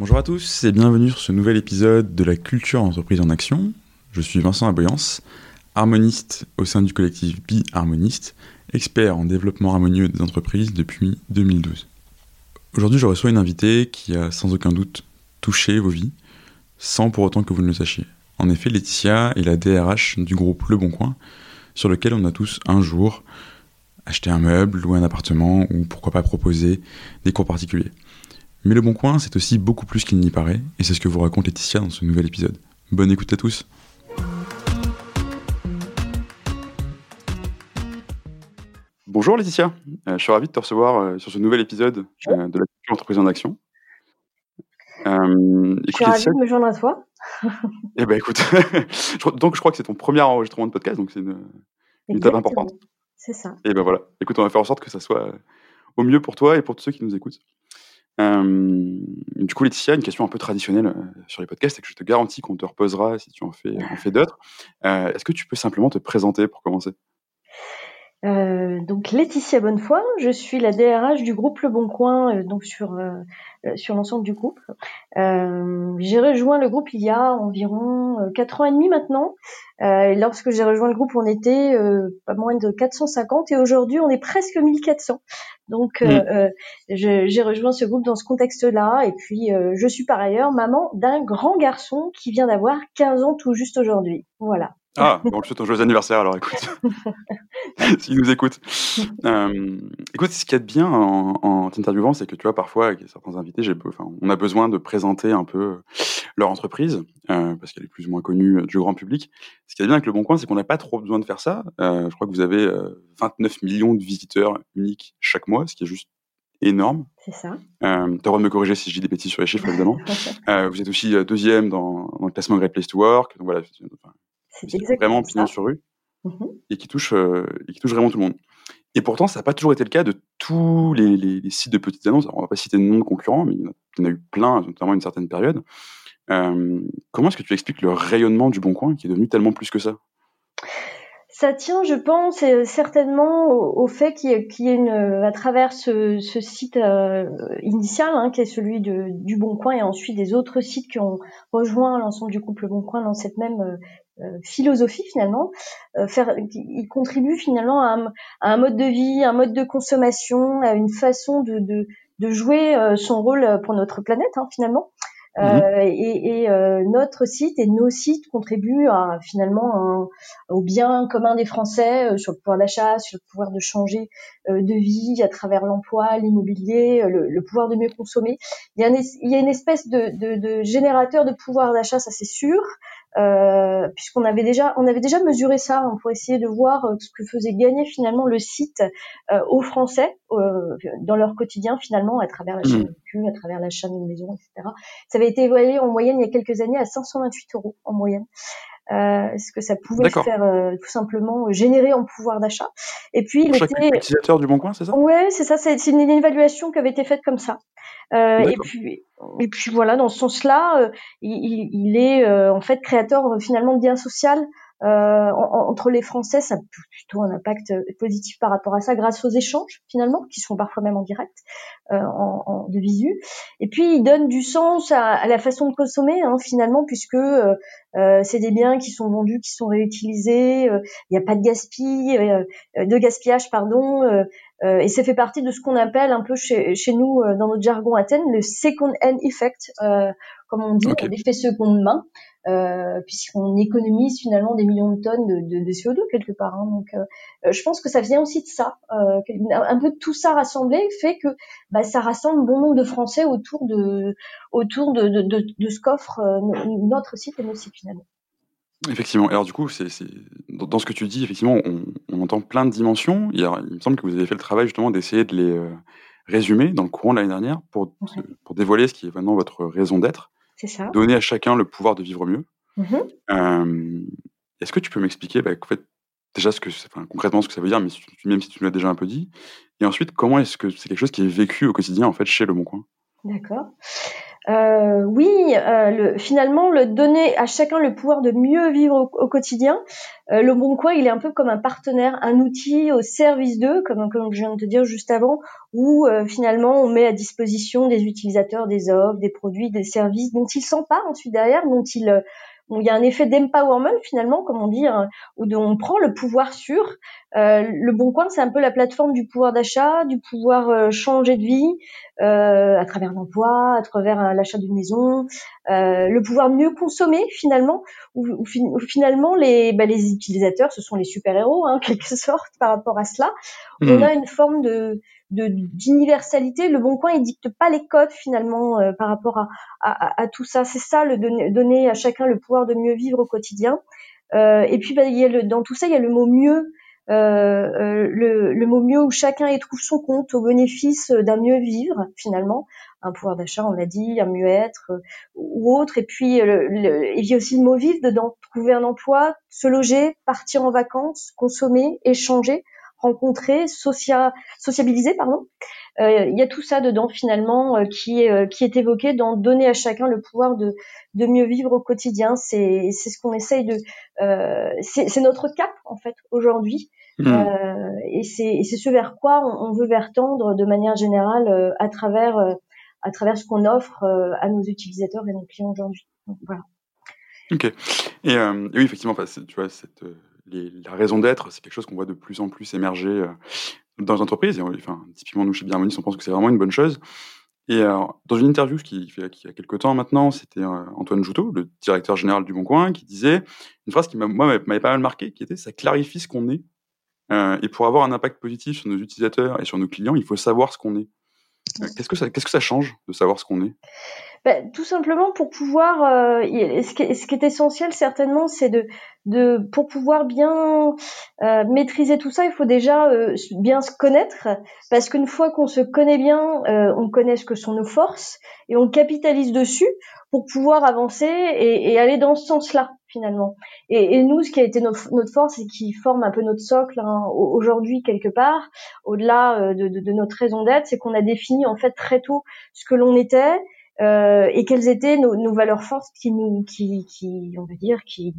Bonjour à tous et bienvenue sur ce nouvel épisode de la culture entreprise en action. Je suis Vincent Aboyance, harmoniste au sein du collectif Bi Harmoniste, expert en développement harmonieux des entreprises depuis 2012. Aujourd'hui, je reçois une invitée qui a sans aucun doute touché vos vies, sans pour autant que vous ne le sachiez. En effet, Laetitia est la DRH du groupe Le Bon Coin, sur lequel on a tous un jour acheté un meuble, loué un appartement ou pourquoi pas proposer des cours particuliers. Mais Le Bon Coin, c'est aussi beaucoup plus qu'il n'y paraît, et c'est ce que vous raconte Laetitia dans ce nouvel épisode. Bonne écoute à tous Bonjour Laetitia, euh, je suis ravi de te recevoir euh, sur ce nouvel épisode euh, de la culture entreprise en action. Euh, je suis ravie de me joindre à toi. eh ben écoute, donc je crois que c'est ton premier enregistrement de podcast, donc c'est une, une étape importante. C'est ça. Et ben voilà, écoute, on va faire en sorte que ça soit au mieux pour toi et pour tous ceux qui nous écoutent. Euh, du coup, Laetitia, une question un peu traditionnelle euh, sur les podcasts, et que je te garantis qu'on te reposera si tu en fais, en fais d'autres. Euh, Est-ce que tu peux simplement te présenter pour commencer? Euh, donc Laetitia Bonnefoy, je suis la DRH du groupe Le Bon Coin, euh, donc sur euh, euh, sur l'ensemble du groupe. j'ai rejoint le groupe il y a environ quatre ans et demi maintenant. lorsque j'ai rejoint le groupe, on était pas moins de 450 et aujourd'hui on est presque 1400. Donc mmh. j'ai rejoint ce groupe dans ce contexte-là et puis je suis par ailleurs maman d'un grand garçon qui vient d'avoir 15 ans tout juste aujourd'hui. Voilà. Ah, bon, je souhaite un joyeux anniversaire alors, écoute. S'il nous écoute. Euh, écoute, ce qu'il y a de bien en, en t'interviewant, c'est que tu vois, parfois, avec certains invités, enfin, on a besoin de présenter un peu leur entreprise, euh, parce qu'elle est plus ou moins connue du grand public. Ce qui est bien avec Le Bon Coin, c'est qu'on n'a pas trop besoin de faire ça. Euh, je crois que vous avez 29 millions de visiteurs uniques chaque mois, ce qui est juste énorme. C'est ça. Euh, tu as le droit de me corriger si je dis des bêtises sur les chiffres, évidemment. euh, vous êtes aussi deuxième dans, dans, le classement Great Place to Work. Donc voilà, c'est vraiment pignon sur rue mmh et qui touche euh, et qui touche vraiment tout le monde. Et pourtant, ça n'a pas toujours été le cas de tous les, les, les sites de petites annonces. Alors, on va pas citer de noms de concurrents, mais il y en a eu plein, notamment à une certaine période. Euh, comment est-ce que tu expliques le rayonnement du Bon Coin qui est devenu tellement plus que ça? Ça tient, je pense, certainement au, fait qu'il y, ait une, à travers ce, ce site euh, initial, hein, qui est celui de, du Bon Coin, et ensuite des autres sites qui ont rejoint l'ensemble du couple Bon Coin dans cette même euh, euh, philosophie finalement, euh, faire, il contribue finalement à un, à un, mode de vie, un mode de consommation, à une façon de, de, de jouer euh, son rôle pour notre planète hein, finalement. Euh, mhm. et, et euh, notre site et nos sites contribuent à, finalement au bien commun des Français sur le pouvoir d'achat, sur le pouvoir de changer de vie à travers l'emploi, l'immobilier, le, le, pouvoir de mieux consommer. Il y a une, il y a une espèce de, de, de générateur de pouvoir d'achat, ça c'est sûr. Euh, puisqu'on avait déjà on avait déjà mesuré ça hein, pour essayer de voir euh, ce que faisait gagner finalement le site euh, aux Français euh, dans leur quotidien finalement à travers l'achat mmh. de véhicule, à travers l'achat d'une maison, etc. Ça avait été évalué en moyenne il y a quelques années à 528 euros en moyenne. Euh, ce que ça pouvait faire euh, tout simplement générer en pouvoir d'achat. Et puis il chaque était utilisateur du Bon Coin, c'est ça? Ouais, c'est ça. C'est une évaluation qui avait été faite comme ça. Euh, et puis et puis voilà, dans ce sens-là, euh, il, il, est euh, en fait créateur finalement de lien social euh, entre les Français, ça a plutôt un impact positif par rapport à ça, grâce aux échanges finalement, qui sont parfois même en direct, euh, en, en, de visu. Et puis il donne du sens à, à la façon de consommer hein, finalement, puisque euh, euh c'est des biens qui sont vendus, qui sont réutilisés. Il n'y a pas de gaspillage, de gaspillage pardon. Et ça fait partie de ce qu'on appelle un peu chez, chez nous dans notre jargon Athènes le second hand effect, comme on dit, l'effet seconde main euh, puisqu'on économise finalement des millions de tonnes de, de, de CO2 quelque part. Hein. Donc, euh, euh, je pense que ça vient aussi de ça. Euh, un peu de tout ça rassemblé fait que bah, ça rassemble bon nombre de Français autour de autour de, de, de ce qu'offre euh, notre site et nos sites finalement. Effectivement. Alors du coup, c'est dans ce que tu dis, effectivement, on, on entend plein de dimensions. Il, il, me semble que vous avez fait le travail justement d'essayer de les résumer dans le courant de l'année dernière pour, pour dévoiler ce qui est maintenant votre raison d'être. Donner à chacun le pouvoir de vivre mieux. Mmh euh, Est-ce que tu peux m'expliquer bah, en fait, déjà ce que, enfin, concrètement ce que ça veut dire, mais même si tu l'as déjà un peu dit, et ensuite comment est-ce que c'est quelque chose qui est vécu au quotidien en fait chez Le Bon Coin? D'accord. euh, oui, euh, le, finalement, le donner à chacun le pouvoir de mieux vivre au, quotidien. Euh, le Bon Coin, il est un peu comme un partenaire, un outil au service d'eux, comme, comme je viens de te dire juste avant, où euh, finalement on met à disposition des utilisateurs des offres, des produits, des services dont ils s'emparent ensuite derrière, dont ils il y a un effet d'empowerment finalement, comme on dit, hein, où on prend le pouvoir sur. Euh, le Bon Coin, c'est un peu la plateforme du pouvoir d'achat, du pouvoir euh, changer de vie euh, à travers l'emploi, à travers l'achat d'une maison, le pouvoir mieux consommer finalement. Où, finalement les, bah, les utilisateurs, ce sont les super héros, hein, quelque sorte, par rapport à cela. On hmm. a une forme de d'universalité. Le Bon Coin, il dicte pas les codes finalement euh, par rapport à, à, à tout ça. C'est ça, le donner, à chacun le pouvoir de mieux vivre au quotidien. Euh, et puis, bah, le, dans tout ça, il y a le mot mieux. Euh, euh le, le, mot mieux où chacun y trouve son compte au bénéfice d'un mieux vivre finalement, un pouvoir d'achat, on l'a dit, un mieux-être ou autre. Et puis il y a aussi le mot vivre dedans, trouver un emploi, se loger, partir en vacances, consommer, échanger rencontrer, socia sociabiliser, pardon. Euh, il y a tout ça dedans finalement euh, qui est euh, qui est évoqué dans donner à chacun le pouvoir de de mieux vivre au quotidien. C'est ce qu'on essaye de c'est notre cap en fait aujourd'hui. Mmh. et c'est ce vers quoi on, veut vers tendre de manière générale à travers à travers ce qu'on offre à nos utilisateurs et nos clients aujourd'hui. Voilà. Ok. Et, oui, effectivement, tu vois, cette, la raison d'être, c'est quelque chose qu'on voit de plus en plus émerger euh, dans les entreprises. Et, enfin, typiquement, nous, chez Bienvenue, on pense que c'est vraiment une bonne chose. Et dans une interview qui, fait, qui a quelques temps maintenant, c'était euh, Antoine Joutot, le directeur général du Bon Coin, qui disait une phrase qui m'avait pas mal marqué, qui était « ça clarifie ce qu'on est euh, et pour avoir un impact positif sur nos utilisateurs et sur nos clients, il faut savoir ce qu'on est. Qu'est-ce que ça change de savoir ce qu'on est? Ben, tout simplement pour pouvoir, euh, ce, qui est, essentiel certainement, c'est de, de, pour pouvoir bien euh, maîtriser tout ça, il faut déjà euh, bien se connaître, parce qu'une fois qu'on se connaît bien, euh, on connaît ce que sont nos forces et on capitalise dessus pour pouvoir avancer et, et aller dans ce sens-là finalement. Et, et, nous, ce qui a été notre, force et qui forme un peu notre socle hein, aujourd'hui quelque part, au-delà euh, de, de, de notre raison d'être, c'est qu'on a défini en fait très tôt ce que l'on était et quelles étaient nos, nos, valeurs fortes qui nous, qui, qui, on veut dire, qui,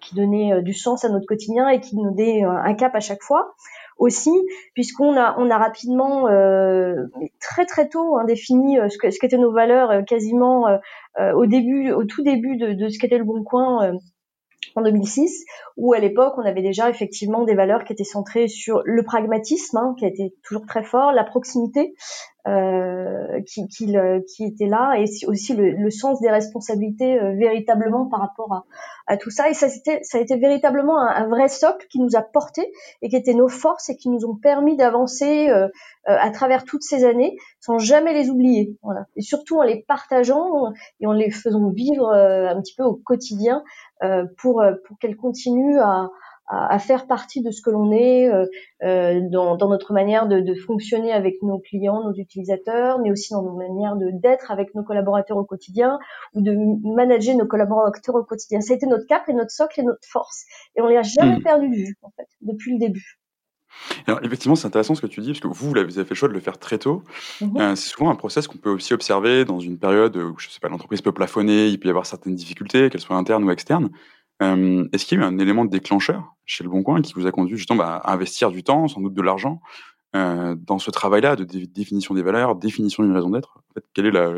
qui donnaient euh, du sens à notre quotidien et qui nous donnaient un cap à chaque fois aussi, puisqu'on a, on a rapidement, euh, très très tôt, hein, défini euh, ce, que, ce qu'étaient nos valeurs euh, quasiment au début, au tout début de, de ce qu'était le Bon Coin en 2006, où à l'époque on avait déjà effectivement des valeurs qui étaient centrées sur le pragmatisme, hein, qui a été toujours très fort, la proximité, euh, qui, qui, qui, était là et aussi le, le sens des responsabilités euh, véritablement par rapport à, à, tout ça. Et ça, ça a été véritablement un, un, vrai socle qui nous a porté et qui était nos forces et qui nous ont permis d'avancer euh, euh, à travers toutes ces années sans jamais les oublier. Voilà. Et surtout en les partageant et en les faisant vivre un petit peu au quotidien pour, pour qu'elles continuent à, à, faire partie de ce que l'on est euh, euh, dans, dans, notre manière de, de, fonctionner avec nos clients, nos utilisateurs, mais aussi dans nos manières d'être avec nos collaborateurs au quotidien ou de manager nos collaborateurs au quotidien. Ça a été notre cap et notre socle et notre force. Et on les a jamais mmh. perdu de vue, en fait, depuis le début. Alors, effectivement, c'est intéressant ce que tu dis, parce que vous, vous avez fait le choix de le faire très tôt. Mmh euh, c'est souvent un process qu'on peut aussi observer dans une période où, je sais pas, l'entreprise peut plafonner, il peut y avoir certaines difficultés, qu'elles soient internes ou externes. Euh, est-ce qu'il y a eu un élément déclencheur chez Le Bon Coin qui vous a conduit justement bah, à investir du temps, sans doute de l'argent, euh, dans ce travail-là de définition des valeurs, définition d'une raison d'être? En fait, quelle est la,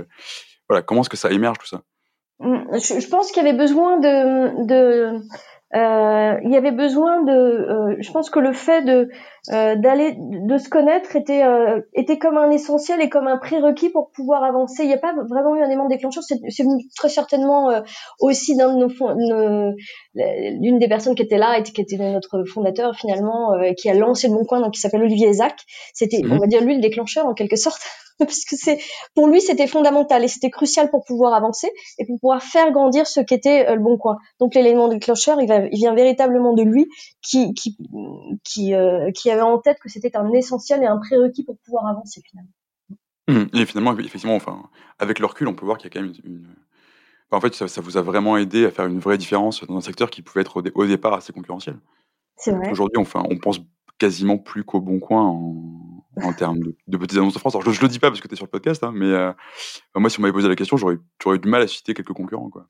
voilà, Comment est-ce que ça émerge tout ça? Mmh, je, pense qu'il y avait besoin de, de euh, il y avait besoin de. Euh, je pense que le fait de euh, d'aller de se connaître était euh, était comme un essentiel et comme un prérequis pour pouvoir avancer. Il n'y a pas vraiment eu un élément déclencheur. C'est très certainement euh, aussi d'un de nos, l'une des personnes qui était là et qui était notre fondateur finalement, qui a lancé le Bon Coin, donc qui s'appelle Olivier Isaac. C'était, on mmh. va dire, lui le déclencheur en quelque sorte. Parce que c'est pour lui c'était fondamental et c'était crucial pour pouvoir avancer et pour pouvoir faire grandir ce qu'était euh, le bon coin. Donc l'élément déclencheur, il, va, il vient véritablement de lui qui qui qui, euh, qui avait en tête que c'était un essentiel et un prérequis pour pouvoir avancer finalement. Mmh. Et finalement, effectivement, enfin, avec le recul, on peut voir qu'il y a quand même une, en fait, ça, ça, vous a vraiment aidé à faire une vraie différence dans un secteur qui pouvait être au, au départ assez concurrentiel. C'est vrai. Aujourd'hui, enfin, on pense quasiment plus qu'au bon coin en, en termes de, petites annonces de France. Alors, je, ne le dis pas parce que tu es sur le podcast, hein, mais euh, moi, si on m'avait posé la question, j'aurais eu du mal à citer quelques concurrents. Quoi.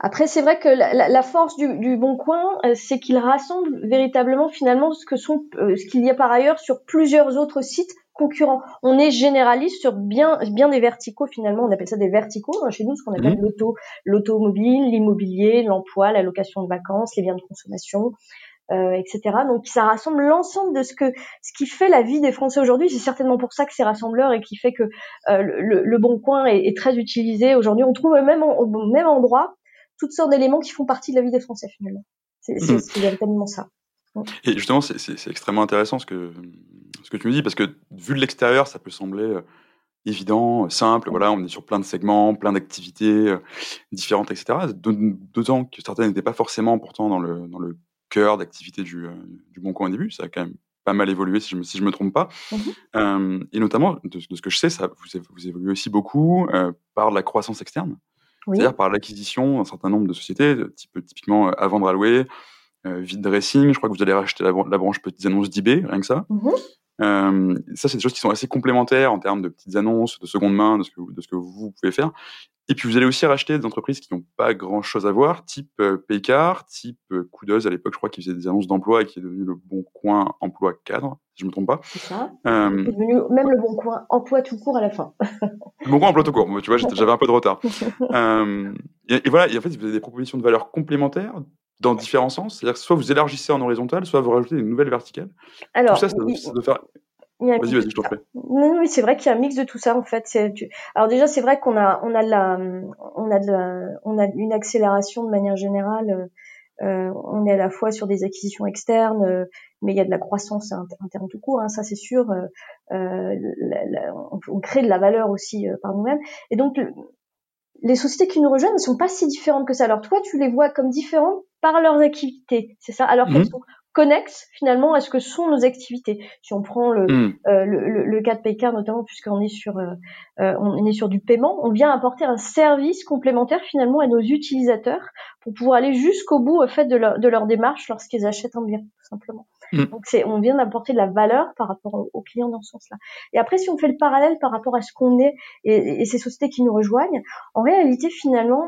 Après, c'est vrai que la, force du, Bon Coin, euh, c'est qu'il rassemble véritablement finalement ce que sont, euh, ce qu'il y a par ailleurs sur plusieurs autres sites concurrents. On est généraliste sur bien, bien des verticaux finalement. On appelle ça des verticaux hein, chez nous, ce qu'on appelle mmh. l'auto, l'automobile, l'immobilier, l'emploi, la location de vacances, les biens de consommation, euh, etc. Donc ça rassemble l'ensemble de ce que ce qui fait la vie des Français aujourd'hui. C'est certainement pour ça que c'est rassembleur et qui fait que euh, le, Bon Coin est, très utilisé aujourd'hui. On trouve même au même endroit toutes sortes d'éléments qui font partie de la vie des Français finalement. C'est mmh. véritablement ça. Et justement, c'est extrêmement intéressant ce que ce que tu me dis parce que vu de l'extérieur, ça peut sembler euh, évident, simple. Voilà, on est sur plein de segments, plein d'activités différentes, etc. D'autant que certaines n'étaient pas forcément pourtant dans le dans le cœur d'activité du, euh, du Bon Coin au début. Ça a quand même pas mal évolué, si je me, si je me trompe pas. Mmh euh, et notamment, de, ce que je sais, ça, vous, vous évoluez aussi beaucoup euh, par la croissance externe, c'est-à-dire par l'acquisition d'un certain nombre de sociétés, type, typiquement à vendre à louer, vide dressing. Je crois que vous allez racheter la, branche petites annonces d'eBay, rien que ça. Mmh ça, c'est des choses qui sont assez complémentaires en termes de petites annonces, de seconde main, de ce que, de ce que vous pouvez faire. Et puis vous allez aussi racheter des entreprises qui n'ont pas grand chose à voir, type euh, Paycar, type euh, Coudeuse à l'époque, je crois, qui faisait des annonces d'emploi et qui est devenu le Bon Coin Emploi Cadre, si je me trompe pas. C'est ça. Euh... devenu même le Bon Coin Emploi tout court à la fin. le bon Coin Emploi tout court. Tu vois, j'avais un peu de retard. euh, et, voilà. Et en fait, vous avez des propositions de valeur complémentaires dans différents sens. C'est-à-dire que soit vous élargissez en horizontal, soit vous rajoutez une nouvelle verticale. Alors, tout ça, ça, doit faire Vas-y, vas-y, je t'en prie. Non, oui, c'est vrai qu'il y a un mix de tout ça en fait. Alors déjà, c'est vrai qu'on a, on a de la, on a de la, on a une accélération de manière générale. Euh, on est à la fois sur des acquisitions externes, euh, mais il y a de la croissance interne tout court, hein, ça c'est sûr. Euh, euh on, crée de la valeur aussi euh, par nous-mêmes. Et donc, les sociétés qui nous rejoignent ne sont pas si différentes que ça. Alors toi, tu les vois comme différentes par leurs activités, c'est ça? Alors qu'elles mmh. sont connexes finalement à ce que sont nos activités. Si on prend le, hmm. euh, le, le, cas de Paycar notamment, puisqu'on est sur euh, euh, on est sur du paiement, on vient apporter un service complémentaire finalement à nos utilisateurs pour pouvoir aller jusqu'au bout au fait de leur, de leur démarche lorsqu'ils achètent un bien, tout simplement. Hmm. Donc c'est on vient d'apporter de la valeur par rapport aux, clients dans ce sens-là. Et après, si on fait le parallèle par rapport à ce qu'on est et, et, ces sociétés qui nous rejoignent, en réalité finalement,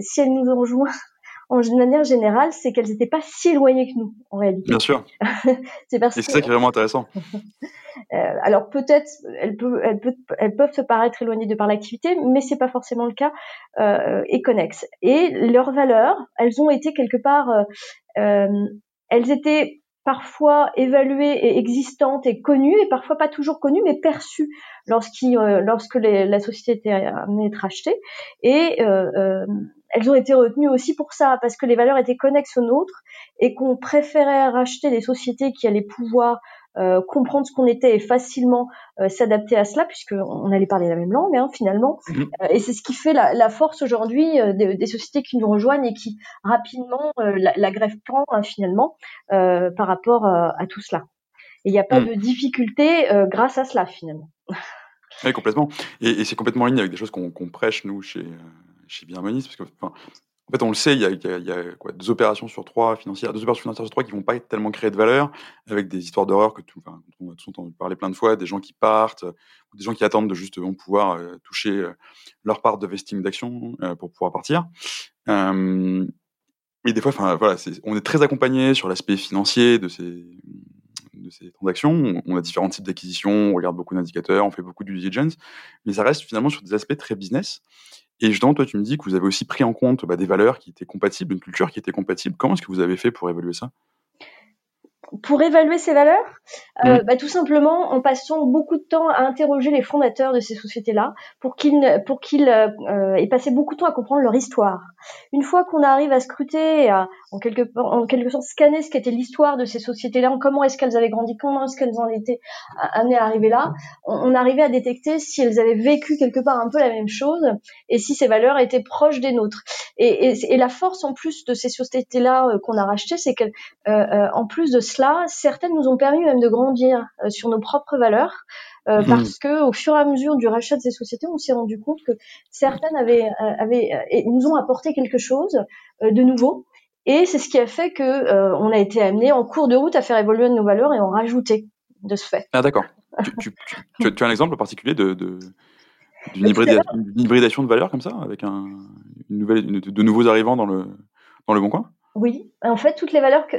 si elles nous ont rejoint en manière générale, c'est qu'elles n'étaient pas si éloignées que nous, en réalité. Bien sûr. c'est parce Et c'est ça qui est vraiment intéressant. euh, alors peut-être, elles peuvent, elles, peuvent, elles peuvent se paraître éloignées de par l'activité, mais c'est pas forcément le cas euh, et connexes. Et leurs valeurs, elles ont été quelque part, euh, elles étaient parfois évaluées et existantes et connues, et parfois pas toujours connues, mais perçues lorsqu euh, lorsque les, la société était amenée à être achetée. Et euh elles ont été retenues aussi pour ça, parce que les valeurs étaient connexes aux nôtres et qu'on préférait racheter des sociétés qui allaient pouvoir euh, comprendre ce qu'on était et facilement euh, s'adapter à cela, puisqu'on allait parler la même langue hein, finalement. Mhm. Euh, et c'est ce qui fait la, la force aujourd'hui des, des, sociétés qui nous rejoignent et qui rapidement la, la grève prend hein, finalement par rapport à tout cela. Et il n'y a pas mhm. de difficulté grâce à cela finalement. Oui, complètement. Et, et c'est complètement en ligne avec des choses qu'on prêche, nous, chez, chez Birmonis, parce que, en fait, on le sait, il y a, deux opérations sur trois financières, deux opérations financières sur trois qui vont pas tellement créer de valeur, avec des histoires d'horreur que tout, on a tous entendu parler plein de fois, des gens qui partent, des gens qui attendent de justement pouvoir euh, toucher euh, leur part de vesting d'action euh, pour pouvoir partir. Et des fois, enfin voilà, on est très accompagné sur l'aspect financier de ces transactions. On a différents types d'acquisitions, on regarde beaucoup d'indicateurs, on fait beaucoup de diligence, mais ça reste finalement sur des aspects très business. Et justement, toi, tu me dis que vous avez aussi pris en compte bah, des valeurs qui étaient compatibles, une culture qui était compatible. Comment est-ce que vous avez fait pour évaluer ça? Pour évaluer ces valeurs, euh, mm. bah, tout simplement en passant beaucoup de temps à interroger les fondateurs de ces sociétés-là pour qu'ils pour qu'ils euh, aient passé beaucoup de temps à comprendre leur histoire. Une fois qu'on arrive à scruter, à, en quelque en quelque sorte scanner ce qu'était l'histoire de ces sociétés-là, comment est-ce qu'elles avaient grandi, comment est-ce qu'elles en étaient amenées à arriver là, on, on, arrivait à détecter si elles avaient vécu quelque part un peu la même chose et si ces valeurs étaient proches des nôtres. Et, et, et la force en plus de ces sociétés-là euh, qu'on a rachetées, c'est qu'en euh, euh, plus de cela certaines nous ont permis même de grandir euh, sur nos propres valeurs. Euh, mhm. parce que au fur et à mesure du rachat de ces sociétés, on s'est rendu compte que certaines avaient, euh, avaient et nous ont apporté quelque chose de nouveau. Et c'est ce qui a fait que on a été amené en cours de route à faire évoluer nos valeurs et en rajouter de ce fait. Ah d'accord. tu, tu, as un exemple particulier de, de d'une hybridation de valeurs comme ça, avec un, une nouvelle, de nouveaux arrivants dans le, dans le bon coin? Oui, en fait, toutes les valeurs que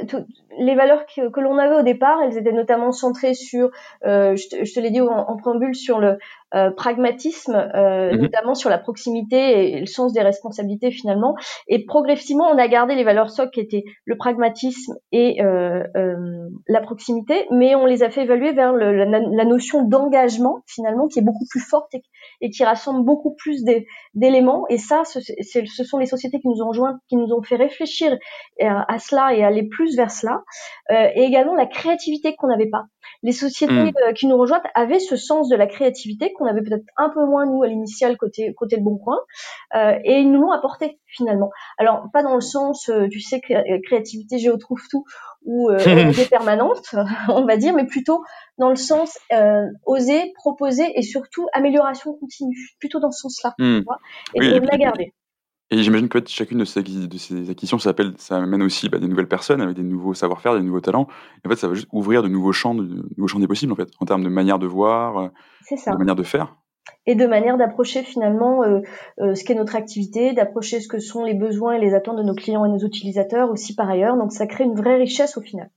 les valeurs que, que l'on avait au départ, elles étaient notamment centrées sur, euh, je te, l'ai dit en, préambule, sur le euh, pragmatisme, euh, mhm. notamment sur la proximité et le sens des responsabilités finalement. Et progressivement, on a gardé les valeurs socles qui étaient le pragmatisme et euh, euh, la proximité, mais on les a fait évaluer vers le, la, la, notion d'engagement finalement qui est beaucoup plus forte et, et qui rassemble beaucoup plus d'éléments. Et ça, ce, ce, sont les sociétés qui nous ont rejoints, qui nous ont fait réfléchir à, cela et aller plus vers cela. Euh, et également la créativité qu'on n'avait pas. Les sociétés mm. euh, qui nous rejoignent avaient ce sens de la créativité qu'on avait peut-être un peu moins nous à l'initial côté côté le Bon Coin, euh, et ils nous l'ont apporté finalement. Alors pas dans le sens, tu sais, créativité, géo trouve tout ou euh, permanente, on va dire, mais plutôt dans le sens oser, proposer et surtout amélioration continue, plutôt dans ce sens-là. Mm. Et oui, on l'a gardé. Et j'imagine que chacune de ces, de ces acquisitions, ça, appelle, ça amène aussi bah, des nouvelles personnes avec des nouveaux savoir-faire, des nouveaux talents. Et en fait, ça va juste ouvrir de nouveaux champs, de, nouveaux champs des possibles, en fait, en termes de manière de voir, euh, de manière de faire. Et de manière d'approcher finalement euh, euh, ce qu'est notre activité, d'approcher ce que sont les besoins et les attentes de nos clients et nos utilisateurs aussi par ailleurs. Donc ça crée une vraie richesse au final.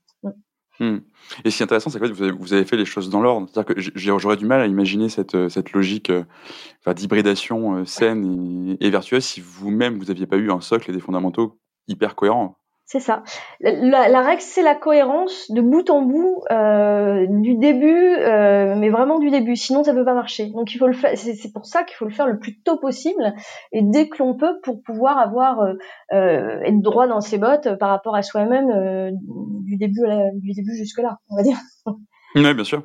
Mmh. Et ce qui est intéressant, c'est que vous avez, fait les choses dans l'ordre. C'est-à-dire que j'aurais du mal à imaginer cette, euh, logique euh, d'hybridation euh, saine et, et, vertueuse si vous-même, vous n'aviez pas eu un socle et des fondamentaux hyper cohérents. C'est ça. La, la règle, c'est la cohérence de bout en bout, euh, du début, euh, mais vraiment du début. Sinon, ça peut pas marcher. Donc, il faut le faire. C'est pour ça qu'il faut le faire le plus tôt possible et dès que l'on peut, pour pouvoir avoir euh, euh être droit dans ses bottes par rapport à soi-même euh, du début, du début jusque là, on va dire. Oui, bien sûr.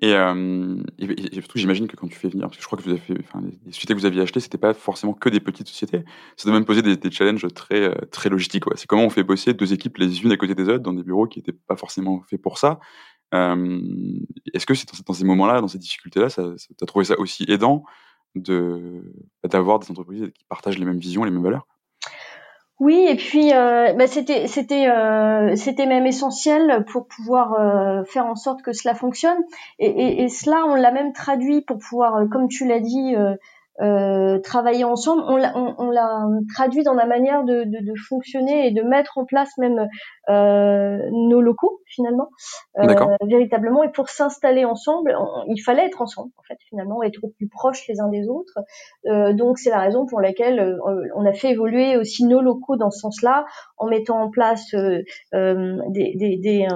Et, euh, et, surtout, j'imagine que quand tu fais venir, parce que je crois que les sociétés que vous aviez achetées, c'était pas forcément que des petites sociétés. Ça doit même poser des, challenges très, euh, très logistiques. C'est comment on fait bosser deux équipes les unes à côté des autres dans des bureaux qui n'étaient pas forcément faits pour ça. Euh, Est-ce que c'est dans, ces moments-là, dans ces difficultés-là, tu as trouvé ça aussi aidant de d'avoir des entreprises qui partagent les mêmes visions, les mêmes valeurs? Oui, et puis euh, bah, c'était c'était euh, c'était même essentiel pour pouvoir euh, faire en sorte que cela fonctionne. Et, et, et cela, on l'a même traduit pour pouvoir, comme tu l'as dit, euh, travailler ensemble. On l'a, on, traduit dans la manière de, de, de, fonctionner et de mettre en place même euh, nos locaux finalement, euh, véritablement. Et pour s'installer ensemble, il fallait être ensemble en fait finalement, être au plus proches les uns des autres. Euh, donc c'est la raison pour laquelle euh, on a fait évoluer aussi nos locaux dans ce sens-là, en mettant en place des, des, des,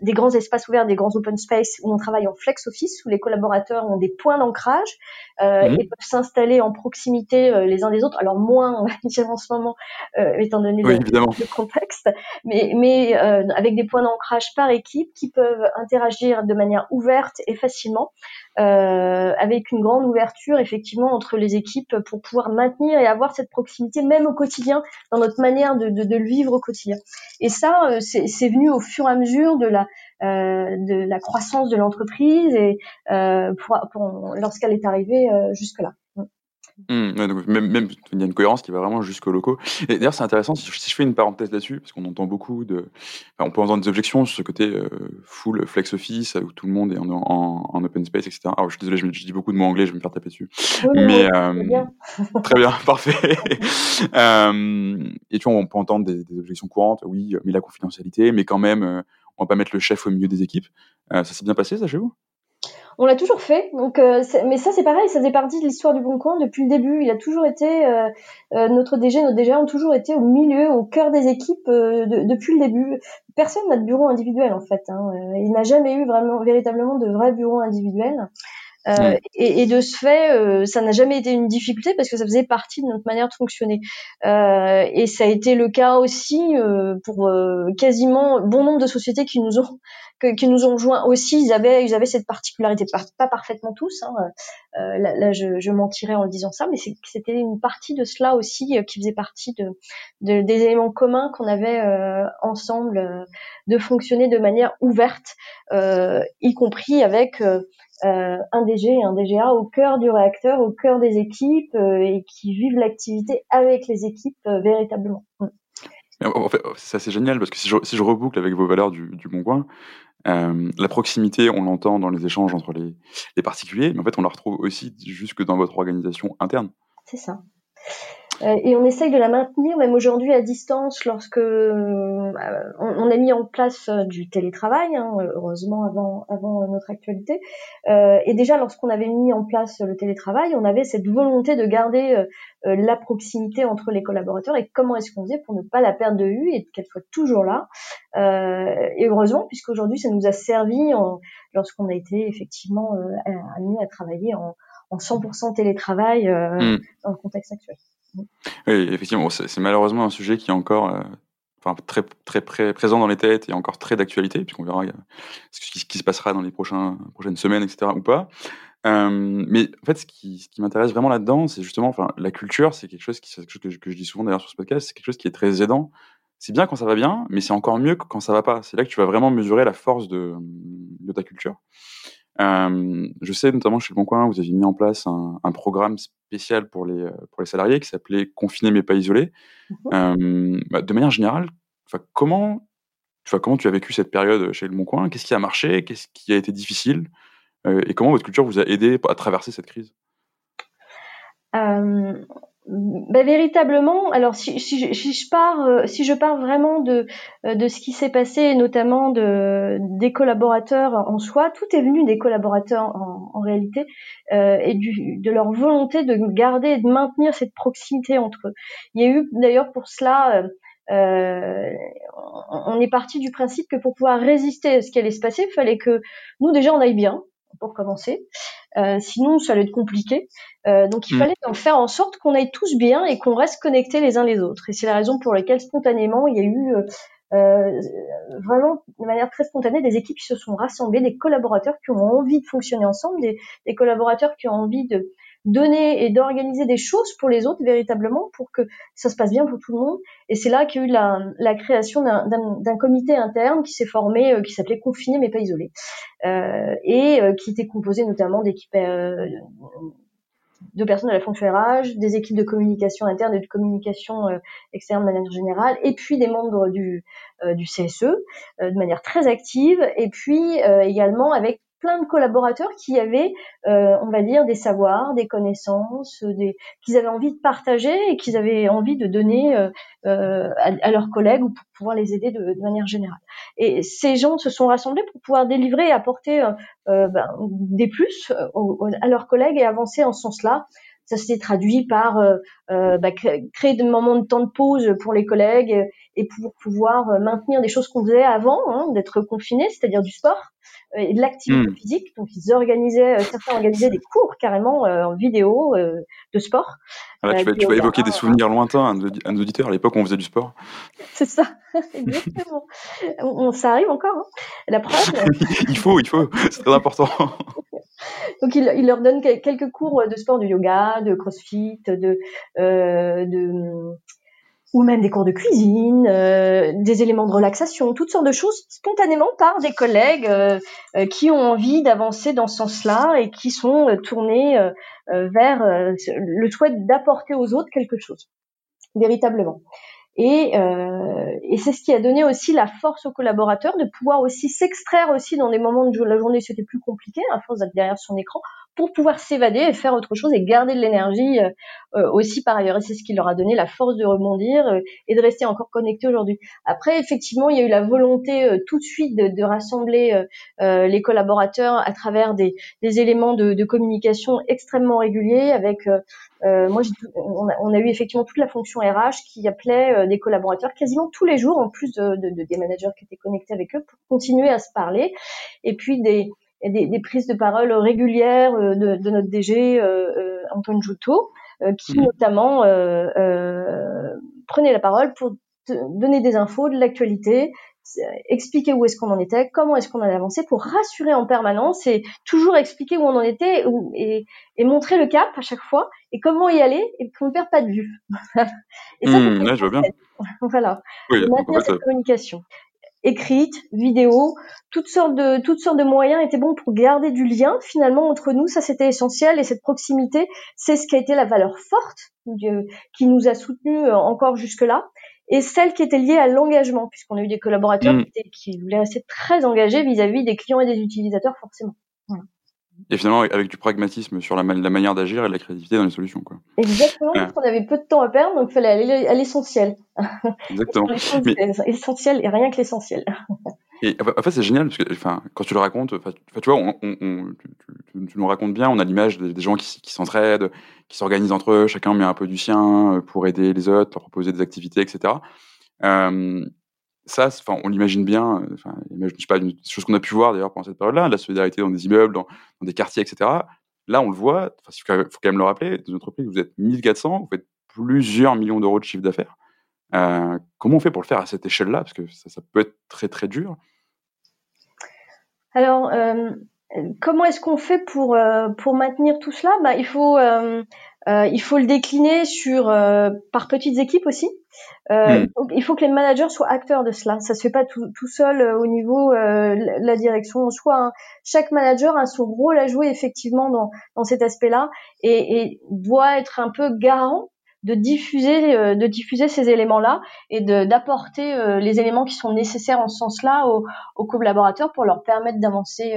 des, grands espaces ouverts, des grands open space où on travaille en flex office, où les collaborateurs ont des points d'ancrage euh, mhm. et peuvent s'installer en proximité euh, les uns des autres. Alors moins, on va dire en ce moment, euh, étant donné le, le, contexte, mais, mais avec des points d'ancrage par équipe qui peuvent interagir de manière ouverte et facilement, avec une grande ouverture effectivement entre les équipes pour pouvoir maintenir et avoir cette proximité même au quotidien dans notre manière de, de, de le vivre au quotidien. Et ça, c'est venu au fur et à mesure de la euh, de la croissance de l'entreprise et euh, pour, pour, lorsqu'elle est arrivée euh, Mmh, donc même, même, il y a une cohérence qui va vraiment jusqu'aux locaux. Et d'ailleurs, c'est intéressant, si je, fais une parenthèse là-dessus, parce qu'on entend beaucoup de. Enfin, on peut entendre des objections sur ce côté euh, full flex office, où tout le monde est en, en, en open space, etc. Alors, je suis désolé, je, je, dis beaucoup de mots anglais, je vais me faire taper dessus. Mais. Euh, bien. très bien, parfait. euh, et tu vois, on peut entendre des, des, objections courantes, oui, mais la confidentialité, mais quand même, on va pas mettre le chef au milieu des équipes. Ça s'est bien passé, ça, chez vous? On l'a toujours fait, donc euh, mais ça c'est pareil, ça faisait partie de l'histoire du Bon Coin depuis le début. Il a toujours été euh, notre DG, notre DG ont toujours été au milieu, au cœur des équipes depuis le début. Personne n'a de bureau individuel en fait. Hein. Il n'a jamais eu vraiment véritablement de vrai bureau individuel. Euh, et, et, de ce fait, euh, ça n'a jamais été une difficulté parce que ça faisait partie de notre manière de fonctionner. Euh, et ça a été le cas aussi pour quasiment bon nombre de sociétés qui nous ont qui nous ont joints aussi. Ils avaient ils avaient cette particularité, pas, parfaitement tous. Hein. là, là je, je, mentirais en disant ça, mais c'était une partie de cela aussi qui faisait partie de, de des éléments communs qu'on avait ensemble de fonctionner de manière ouverte, y compris avec euh, un DG et un DGA au cœur du réacteur, au cœur des équipes euh, et qui vivent l'activité avec les équipes euh, véritablement. Mm. En fait, ça c'est génial parce que si je, si je, reboucle avec vos valeurs du, du Bon Coin, la proximité, on l'entend dans les échanges entre les, les particuliers, mais en fait, on la retrouve aussi jusque dans votre organisation interne. C'est ça. Euh, et on essaye de la maintenir même aujourd'hui à distance lorsque euh, on, a mis en place euh, du télétravail, hein, heureusement avant, avant notre actualité. et déjà lorsqu'on avait mis en place le télétravail, on avait cette volonté de garder la proximité entre les collaborateurs et comment est-ce qu'on faisait pour ne pas la perdre de vue et qu'elle soit toujours là? et heureusement, puisqu'aujourd'hui ça nous a servi lorsqu'on a été effectivement amené à travailler en, en 100% télétravail mmh. dans le contexte actuel. Oui, effectivement, c'est malheureusement un sujet qui est encore euh, enfin, très, très, présent dans les têtes et encore très d'actualité, puisqu'on verra euh, ce qui, se passera dans les prochaines semaines, etc. ou pas. Euh, mais en fait, ce qui, m'intéresse vraiment là-dedans, c'est justement, enfin, la culture, c'est quelque chose, qui, quelque chose que, je, dis souvent d'ailleurs sur ce podcast, c'est quelque chose qui est très aidant. C'est bien quand ça va bien, mais c'est encore mieux quand ça va pas. C'est là que tu vas vraiment mesurer la force de ta culture. Euh, je sais notamment chez Le Bon Coin, vous avez mis en place un, un programme spécial pour les, pour les salariés qui s'appelait Confiner mais pas isolé. Mmh euh, bah, de manière générale, comment, comment tu as vécu cette période chez Le Bon Coin? Qu'est-ce qui a marché? Qu'est-ce qui a été difficile? Euh, Et comment votre culture vous a aidé à traverser cette crise? Euh, bah, véritablement, alors si, si, si, je pars, euh, si je pars vraiment de, euh, de ce qui s'est passé, notamment de, des collaborateurs en soi, tout est venu des collaborateurs en, en réalité euh, et du, de leur volonté de garder et de maintenir cette proximité entre eux. Il y a eu d'ailleurs pour cela, euh, on est parti du principe que pour pouvoir résister à ce qui allait se passer, il fallait que nous déjà on aille bien, pour commencer. Euh, sinon, ça allait être compliqué. Euh, donc, il mm. fallait faire en sorte qu'on aille tous bien et qu'on reste connectés les uns les autres. Et c'est la raison pour laquelle spontanément, il y a eu euh, euh vraiment de manière très spontanée des équipes qui se sont rassemblées, des collaborateurs qui ont envie de fonctionner ensemble, des, des collaborateurs qui ont envie de donner et d'organiser des choses pour les autres véritablement pour que ça se passe bien pour tout le monde. Et c'est là qu'il y a eu la, la création d'un comité interne qui s'est formé, euh, qui s'appelait Confiné mais pas isolé, euh, et euh, qui était composé notamment d'équipes euh, de personnes de la fonction RH, des équipes de communication interne et de communication externe de manière générale, et puis des membres du, du CSE de manière très active, et puis également avec de collaborateurs qui avaient, euh, on va dire, des savoirs, des connaissances, qu'ils avaient envie de partager et qu'ils avaient envie de donner euh, euh, à, leurs collègues ou pour pouvoir les aider de, manière générale. Et ces gens se sont rassemblés pour pouvoir délivrer et apporter ben, des plus à leurs collègues et avancer en ce sens-là ça s'est traduit par euh, bah, créer des moments de temps de pause pour les collègues et pour pouvoir maintenir des choses qu'on faisait avant hein, d'être confinés, c'est-à-dire du sport. Euh, et de l'activité hmm. physique. Donc ils organisaient, euh, certains organisaient des cours carrément euh, en vidéo de sport. Ah, tu vas, évoquer des souvenirs lointains à nos auditeurs à l'époque où on faisait du sport. C'est ça, exactement. on, ça arrive encore. Hein. La preuve. il faut, il faut, c'est très important. Donc il, leur donne quelques cours de sport, de yoga, de crossfit, euh, ou même des cours de cuisine, euh, des éléments de relaxation, toutes sortes de choses spontanément par des collègues euh, qui ont envie d'avancer dans ce sens-là et qui sont tournés vers le souhait d'apporter aux autres quelque chose, véritablement. Et, et c'est ce qui a donné aussi la force aux collaborateurs de pouvoir aussi s'extraire aussi dans des moments de la journée c'était plus compliqué à force d'être derrière son écran pour pouvoir s'évader et faire autre chose et garder de l'énergie euh, euh, aussi par ailleurs. Et c'est ce qui leur a donné la force de rebondir euh, et de rester encore connectés aujourd'hui. Après, effectivement, il y a eu la volonté tout de suite de, rassembler les collaborateurs à travers des, éléments de, communication extrêmement réguliers. Avec, moi, on a, on a, eu effectivement toute la fonction RH qui appelait des collaborateurs quasiment tous les jours, en plus de, des managers qui étaient connectés avec eux, pour continuer à se parler. Et puis des des, des, prises de parole régulières euh, de, de notre DG euh, euh, Antoine Joutot, qui mmh. notamment prenait la parole pour donner des infos de l'actualité, expliquer où est-ce qu'on en était, comment est-ce qu'on allait avancer, pour rassurer en permanence et toujours expliquer où on en était et, et montrer le cap à chaque fois et comment y aller et qu'on ne perd pas de vue. et ça, mmh, je vois bien. Voilà. Oui, maintenir cette communication écrite, vidéo, toutes sortes de toutes sortes de moyens étaient bons pour garder du lien finalement entre nous. Ça c'était essentiel et cette proximité, c'est ce qui a été la valeur forte qui nous a soutenus euh, encore jusque là. et celle qui était liée à l'engagement, puisqu'on a eu des collaborateurs mm. qui, voulaient rester très engagés vis-à-vis des clients et des utilisateurs, forcément. Et finalement, avec du pragmatisme sur la, manière d'agir et de la créativité dans les solutions. Quoi. Exactement, parce qu'on avait peu de temps à perdre, donc il fallait aller à l'essentiel. Exactement. L'essentiel et rien que l'essentiel. Et en fait, c'est génial parce que, enfin, quand tu le racontes, tu vois, on, tu, nous racontes bien, on a l'image des, gens qui, qui s'entraident, qui s'organisent entre eux, chacun met un peu du sien euh, pour aider les autres, leur proposer des activités, etc. Euh, ça, enfin, on l'imagine bien. Euh, enfin, je sais pas, une chose qu'on a pu voir d'ailleurs pendant cette période-là, la solidarité dans des immeubles, dans, des quartiers, etc. Là, on le voit. Il faut quand même le rappeler. Dans une entreprise, vous êtes 1400, vous faites plusieurs millions d'euros de chiffre d'affaires. Euh, comment on fait pour le faire à cette échelle-là? Parce que ça, peut être très très dur. Alors, euh, comment est-ce qu'on fait pour pour maintenir tout cela? Bah, il faut il faut le décliner sur par petites équipes aussi. Hmm. Il faut que les managers soient acteurs de cela. Ça se fait pas tout, tout seul au niveau la direction en soi. Hein. Chaque manager a son rôle à jouer effectivement dans, dans cet aspect-là et, et, doit être un peu garant de diffuser euh, de diffuser ces éléments là et d'apporter euh, les éléments qui sont nécessaires en ce sens-là aux, aux, collaborateurs pour leur permettre d'avancer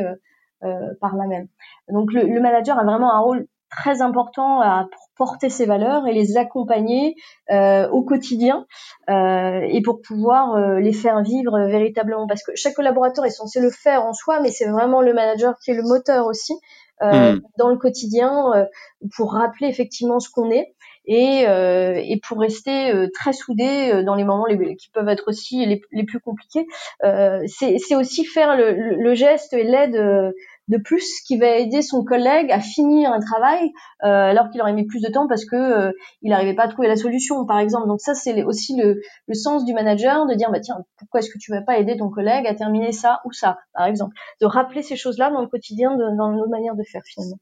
euh, par là même. Donc le, le, manager a vraiment un rôle très important à porter ces valeurs et les accompagner au quotidien et pour pouvoir les faire vivre véritablement parce que chaque collaborateur est censé le faire en soi mais c'est vraiment le manager qui est le moteur aussi euh, mmh. dans le quotidien pour rappeler effectivement ce qu'on est et, euh, et pour rester euh, très soudés euh, dans les moments les, qui peuvent être aussi les, les plus compliqués. Euh, c'est aussi faire le, le geste et l'aide de plus qui va aider son collègue à finir un travail euh, alors qu'il aurait mis plus de temps parce que euh, il n'arrivait pas à trouver la solution par exemple. Donc ça c'est aussi le, sens du manager de dire bah tiens pourquoi est-ce que tu vas pas aider ton collègue à terminer ça ou ça par exemple. De rappeler ces choses là dans le quotidien dans nos manières de faire finalement.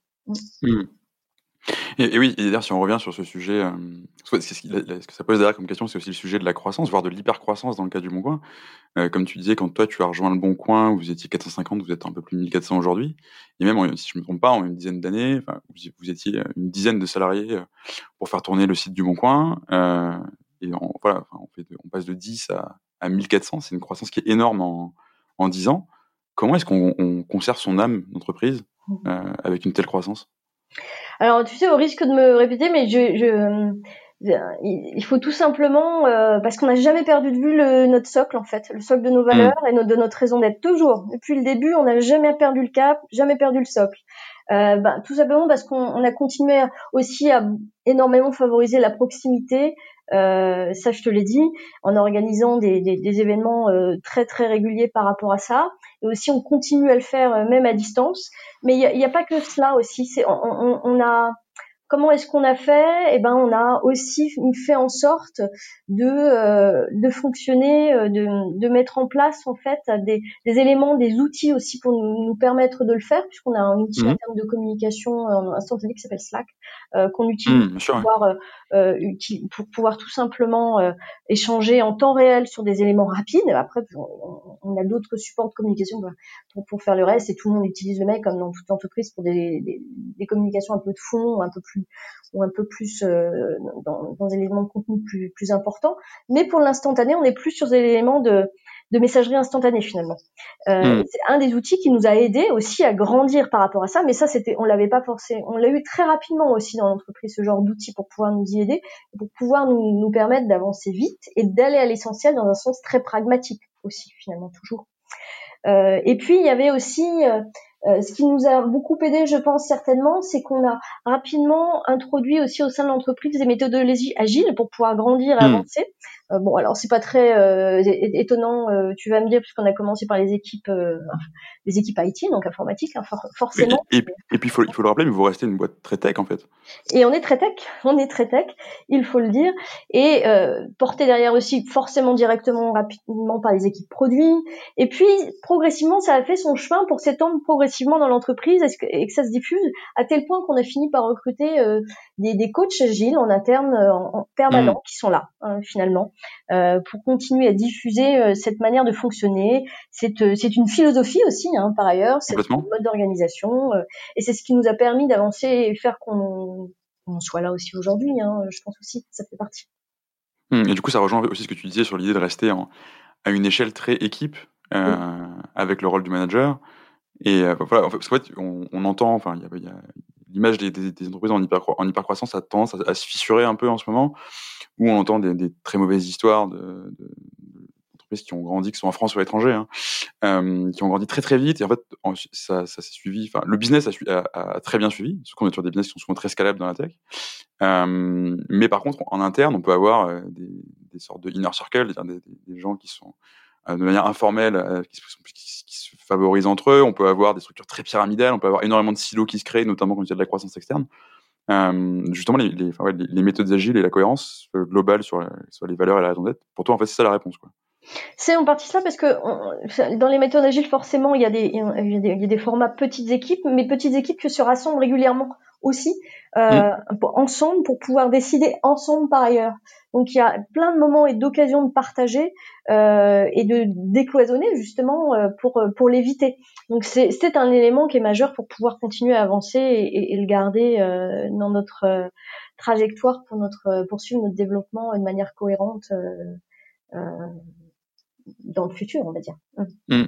Mmh. Et, oui, et d'ailleurs, si on revient sur ce sujet, euh, ce, que ça pose derrière comme question, c'est aussi le sujet de la croissance, voire de l'hypercroissance dans le cas du Bon Coin. Euh, comme tu disais, quand toi, tu as rejoint le Bon Coin, vous étiez 450, vous êtes un peu plus de 1400 aujourd'hui. Et même, si je ne me trompe pas, en une dizaine d'années, vous, étiez une dizaine de salariés euh, pour faire tourner le site du Bon Coin. Euh, et on, voilà, on, fait on, passe de 10 à, à 1400. C'est une croissance qui est énorme en, en 10 ans. Comment est-ce qu'on conserve son âme d'entreprise mmh. euh, avec une telle croissance? Alors, tu sais, au risque de me répéter, mais je, je il faut tout simplement, euh, parce qu'on n'a jamais perdu de vue le, notre socle en fait, le socle de nos valeurs mm. et de notre raison d'être. Toujours, depuis le début, on n'a jamais perdu le cap, jamais perdu le socle. Euh, ben, tout simplement parce qu'on a continué aussi à énormément favoriser la proximité, euh, ça je te l'ai dit, en organisant des, des, des événements euh, très très réguliers par rapport à ça. Et aussi on continue à le faire euh, même à distance. Mais il n'y a, pas que cela aussi. C'est on, on, on, a Comment est-ce qu'on a fait? Eh ben, on a aussi fait en sorte de euh, de fonctionner, euh, de, de mettre en place en fait des, des éléments, des outils aussi pour nous, nous permettre de le faire, puisqu'on a un outil en mmh. termes de communication euh, instantanée qui s'appelle Slack, euh, qu'on utilise mmh, pour, pouvoir, euh, pour pouvoir tout simplement échanger en temps réel sur des éléments rapides. Après, on, on a d'autres supports de communication pour, pour faire le reste, et tout le monde utilise le mail comme dans toute entreprise pour des, des, des communications un peu de fond, un peu plus ou un peu plus euh, dans, dans, des éléments de contenu plus, plus importants. Mais pour l'instantané, on est plus sur des éléments de, de messagerie instantanée finalement. Euh, hmm. C'est un des outils qui nous a aidé aussi à grandir par rapport à ça. Mais ça, c'était, on l'avait pas forcé. On l'a eu très rapidement aussi dans l'entreprise ce genre d'outils pour pouvoir nous y aider, pour pouvoir nous, nous permettre d'avancer vite et d'aller à l'essentiel dans un sens très pragmatique aussi finalement toujours. Euh, et puis il y avait aussi euh, ce qui nous a beaucoup aidé, je pense certainement, c'est qu'on a rapidement introduit aussi au sein de l'entreprise des méthodologies agiles pour pouvoir grandir, et hmm. avancer. Euh, bon, alors c'est pas très euh, étonnant, euh, tu vas me dire, puisqu'on a commencé par les équipes, les équipes IT, donc informatique, hein, forcément. Et, puis il faut, il faut le rappeler, mais vous restez une boîte très tech en fait. Et on est très tech, on est très tech, il faut le dire, et porté derrière aussi forcément directement, rapidement par les équipes produits. Et puis progressivement, ça a fait son chemin pour s'étendre progressivement dans l'entreprise et, que, ça se diffuse? À tel point qu'on a fini par recruter des, des, coachs agiles en interne, en, permanent, mmh. qui sont là hein, finalement. Euh, pour continuer à diffuser euh, cette manière de fonctionner. C'est euh, c'est une philosophie aussi, hein, par ailleurs, c'est un mode d'organisation, et c'est ce qui nous a permis d'avancer et faire qu'on soit là aussi aujourd'hui. Hein, je pense aussi, ça fait partie. Mmh, et du coup, ça rejoint aussi ce que tu disais sur l'idée de rester à une échelle très équipe, euh, avec le rôle du manager. Et euh, voilà, parce qu'en fait, on, entend, enfin, il y a, l'image des, entreprises en, hyper, en hypercroissance a tendance à, se fissurer un peu en ce moment, où on entend des, très mauvaises histoires de, d'entreprises qui ont grandi, qui sont en France ou à l'étranger, hein, euh, qui ont grandi très très vite. Et en fait, ça, s'est suivi. Le business a, a, très bien suivi, parce qu'on est sur des business qui sont souvent très scalables dans la tech. Euh, mais par contre, en interne, on peut avoir euh, des, des sortes de inner circle, des, des, gens qui sont de manière informelle, qui, qui, se favorisent entre eux. On peut avoir des structures très pyramidales, on peut avoir énormément de silos qui se créent, notamment quand il y a de la croissance externe. Euh, justement, les, méthodes agiles et la cohérence globale sur, les valeurs et la raison d'être. Pour toi, en fait, c'est ça la réponse. Quoi. C'est en partie ça parce que dans les méthodes agiles, forcément, il, y a des, il y a des formats petites équipes, mais petites équipes qui se rassemblent régulièrement aussi euh, mm. ensemble pour pouvoir décider ensemble par ailleurs. Donc il y a plein de moments et d'occasions de partager euh, et de décloisonner justement euh, pour pour l'éviter. Donc c'est un élément qui est majeur pour pouvoir continuer à avancer et, et, le garder euh, dans notre euh, trajectoire pour notre poursuivre notre développement de manière cohérente. Dans le futur, on va dire. Mmh. Mmh.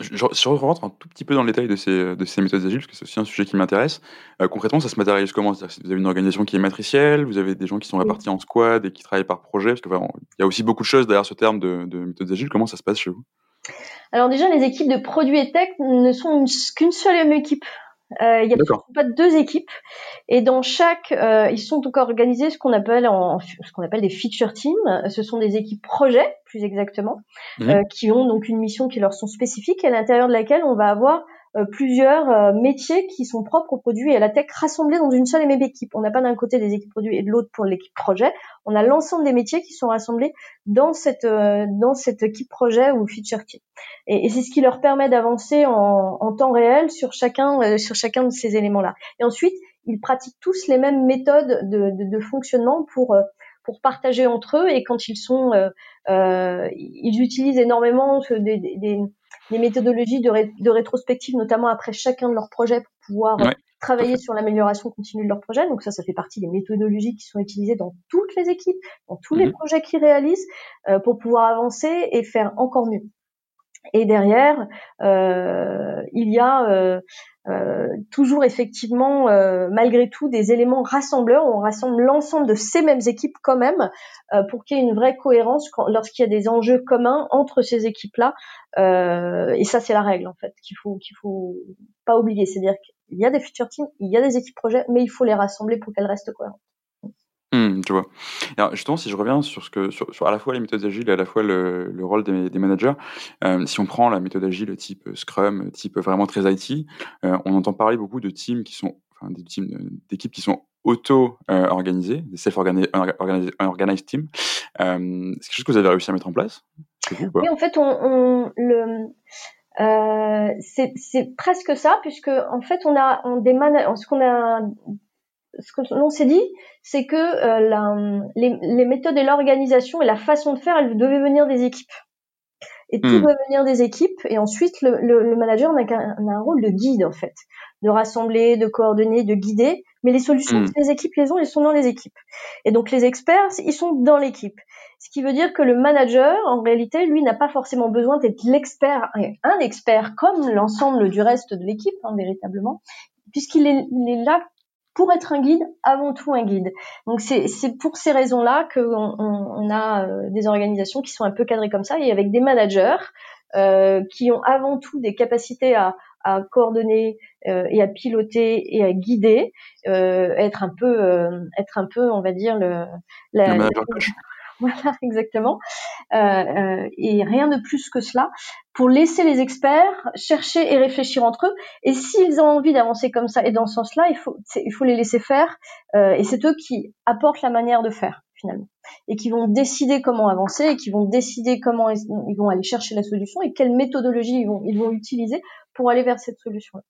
je, je, rentre un tout petit peu dans le détail de ces, de ces méthodes agiles, parce que c'est aussi un sujet qui m'intéresse. Euh, concrètement, ça se matérialise comment? Vous avez une organisation qui est matricielle, vous avez des gens qui sont répartis en squad et qui travaillent par projet, parce qu'il y a aussi beaucoup de choses derrière ce terme de, de méthodes agiles. Comment ça se passe chez vous? Alors déjà, les équipes de produits et tech ne sont qu'une seule équipe. Euh, il n'y a pas deux équipes et dans chaque, euh, ils sont donc organisés ce qu'on appelle en, ce qu'on appelle des feature teams. Ce sont des équipes projets, plus exactement, mmh. euh, qui ont donc une mission qui leur sont spécifiques, à l'intérieur de laquelle on va avoir plusieurs euh, métiers qui sont propres aux produits et à la tech rassemblés dans une seule et même équipe. On n'a pas d'un côté des équipes produits et de l'autre pour l'équipe projet. On a l'ensemble des métiers qui sont rassemblés dans cette euh, dans cette équipe projet ou feature team. Et, c'est ce qui leur permet d'avancer en, en, temps réel sur chacun sur chacun de ces éléments-là. Et ensuite, ils pratiquent tous les mêmes méthodes de, de, de fonctionnement pour pour partager entre eux et quand ils sont euh, ils utilisent énormément des, des, des méthodologies de, de, rétrospective, notamment après chacun de leurs projets pour pouvoir travailler sur l'amélioration continue de leur projet. Donc ça, ça fait partie des méthodologies qui sont utilisées dans toutes les équipes, dans tous les mhm. projets qu'ils réalisent, euh, pour pouvoir avancer et faire encore mieux. Et derrière, euh, il y a euh, toujours effectivement, euh, malgré tout, des éléments rassembleurs. On rassemble l'ensemble de ces mêmes équipes quand même euh, pour qu'il y ait une vraie cohérence lorsqu'il y a des enjeux communs entre ces équipes-là. et ça, c'est la règle en fait qu'il faut qu'il faut pas oublier. C'est-à-dire qu'il y a des future teams, il y a des équipes projets, mais il faut les rassembler pour qu'elles restent cohérentes. Mmh, vois. Alors justement, si je reviens sur ce que à la fois les méthodes agiles et à la fois le, le rôle des, managers, euh, si on prend la méthode agile type Scrum, type vraiment très IT, euh, on entend parler beaucoup de teams qui sont, enfin des teams d'équipes qui sont auto-organisées, des self-organized teams. Euh, c'est quelque chose que vous avez réussi à mettre en place Oui, en fait, on, le euh, c'est presque ça, puisque en fait, on a on des ce qu'on a ce que l'on s'est dit, c'est que euh, la, les, les, méthodes et l'organisation et la façon de faire, elles devaient venir des équipes. Et tout hmm. doit venir des équipes. Et ensuite, le, le, le manager n'a qu'un un rôle de guide, en fait. De rassembler, de coordonner, de guider. Mais les solutions, hmm. les équipes les ont, elles sont dans les équipes. Et donc, les experts, ils sont dans l'équipe. Ce qui veut dire que le manager, en réalité, lui, n'a pas forcément besoin d'être l'expert, un expert comme l'ensemble du reste de l'équipe, hein, véritablement, puisqu'il est, est là pour être un guide, avant tout un guide. Donc c'est pour ces raisons-là qu'on on, a euh, des organisations qui sont un peu cadrées comme ça et avec des managers euh, qui ont avant tout des capacités à, à coordonner euh, et à piloter et à guider, euh, être un peu, euh, être un peu, on va dire le, la, Voilà, exactement. Euh, euh, et rien de plus que cela pour laisser les experts chercher et réfléchir entre eux. Et s'ils ont envie d'avancer comme ça et dans ce sens-là, il faut, il faut les laisser faire. Euh, et c'est eux qui apportent la manière de faire finalement et qui vont décider comment avancer et qui vont décider comment ils vont aller chercher la solution et quelle méthodologie ils vont, ils vont utiliser pour aller vers cette solution-là.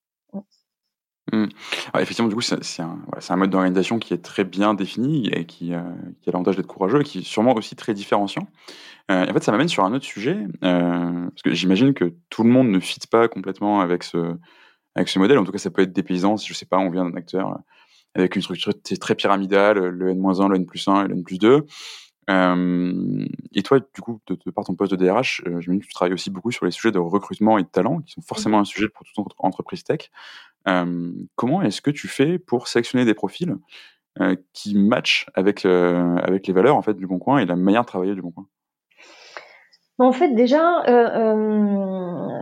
Mmh. effectivement, du coup, c'est un, un, mode d'organisation qui est très bien défini et qui, euh, qui a l'avantage d'être courageux et qui est sûrement aussi très différenciant. Euh, en fait, ça m'amène sur un autre sujet, euh, parce que j'imagine que tout le monde ne fit pas complètement avec ce, avec ce modèle. En tout cas, ça peut être dépaysant si, je sais pas, on vient d'un acteur avec une structure très pyramidale, le N-1, le N plus 1 et le N plus 2. et toi, du coup, de, par ton poste de DRH, je me dis que tu travailles aussi beaucoup sur les sujets de recrutement et de talent, qui sont forcément un sujet pour toute entreprise tech. Comment est-ce que tu fais pour sélectionner des profils qui matchent avec, avec les valeurs en fait, du Bon Coin et la manière de travailler du Bon Coin? En fait, déjà, euh, euh,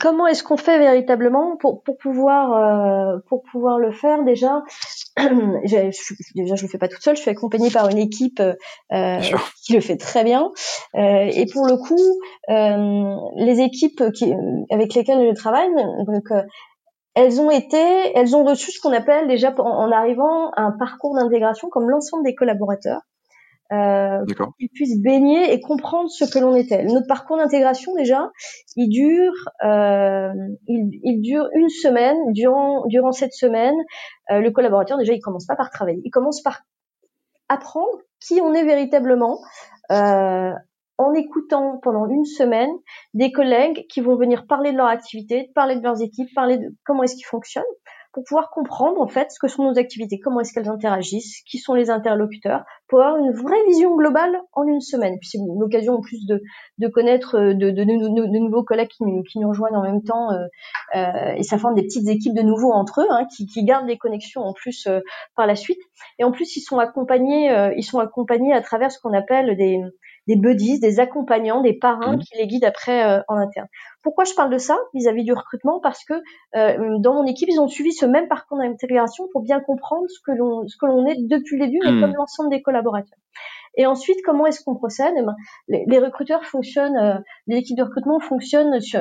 comment est-ce qu'on fait véritablement pour, pour pouvoir euh, pour pouvoir le faire Déjà, je, déjà je le fais pas toute seule. Je suis accompagnée par une équipe qui le fait très bien. et pour le coup, les équipes qui, avec lesquelles je travaille, donc elles ont été, elles ont reçu ce qu'on appelle déjà en arrivant un parcours d'intégration comme l'ensemble des collaborateurs euh, qu'ils puissent baigner et comprendre ce que l'on était. Notre parcours d'intégration déjà, il dure, euh, il, il, dure une semaine. Durant durant cette semaine, euh, le collaborateur déjà, il commence pas par travailler, il commence par apprendre qui on est véritablement. En écoutant pendant une semaine des collègues qui vont venir parler de leur activité, parler de leurs équipes, parler de comment est-ce qu'ils fonctionnent, pour pouvoir comprendre en fait ce que sont nos activités, comment est-ce qu'elles interagissent, qui sont les interlocuteurs, pour avoir une vraie vision globale en une semaine. Puis c'est l'occasion en plus de, de connaître euh, de, de, de, nouveaux collègues qui nous, qui nous rejoignent en même temps, euh, euh, et ça forme des petites équipes de nouveaux entre eux, hein, qui, qui gardent des connexions en plus euh, par la suite. Et en plus ils sont accompagnés, euh, ils sont accompagnés à travers ce qu'on appelle des des buddies, des accompagnants, des parrains mmh. qui les guident après euh, en interne. Pourquoi je parle de ça vis-à-vis du recrutement? Parce que euh, dans mon équipe, ils ont suivi ce même parcours d'intégration pour bien comprendre ce que l'on ce que l'on est depuis le début, mais mmh. comme l'ensemble des collaborateurs. Et ensuite, comment est-ce qu'on procède? Eh ben, les, recruteurs fonctionnent, euh, l'équipe de recrutement fonctionne sur,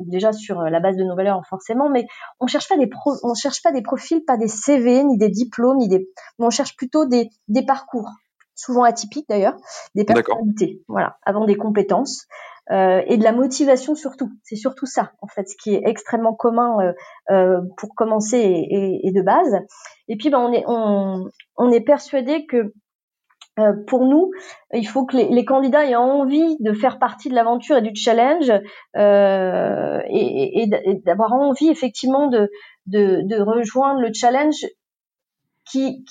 déjà sur la base de nos valeurs forcément, mais on cherche pas des on cherche pas des profils, pas des CV, ni des diplômes, ni des, mais on cherche plutôt des, des parcours souvent atypiques d'ailleurs, des personnalités, voilà, avant des compétences euh, et de la motivation surtout. C'est surtout ça, en fait, ce qui est extrêmement commun euh, euh, pour commencer et, et, de base. Et puis, ben, on est on, on est persuadé que euh, pour nous, il faut que les, les, candidats aient envie de faire partie de l'aventure et du challenge euh, et, et d'avoir envie effectivement de, de, de, rejoindre le challenge qui,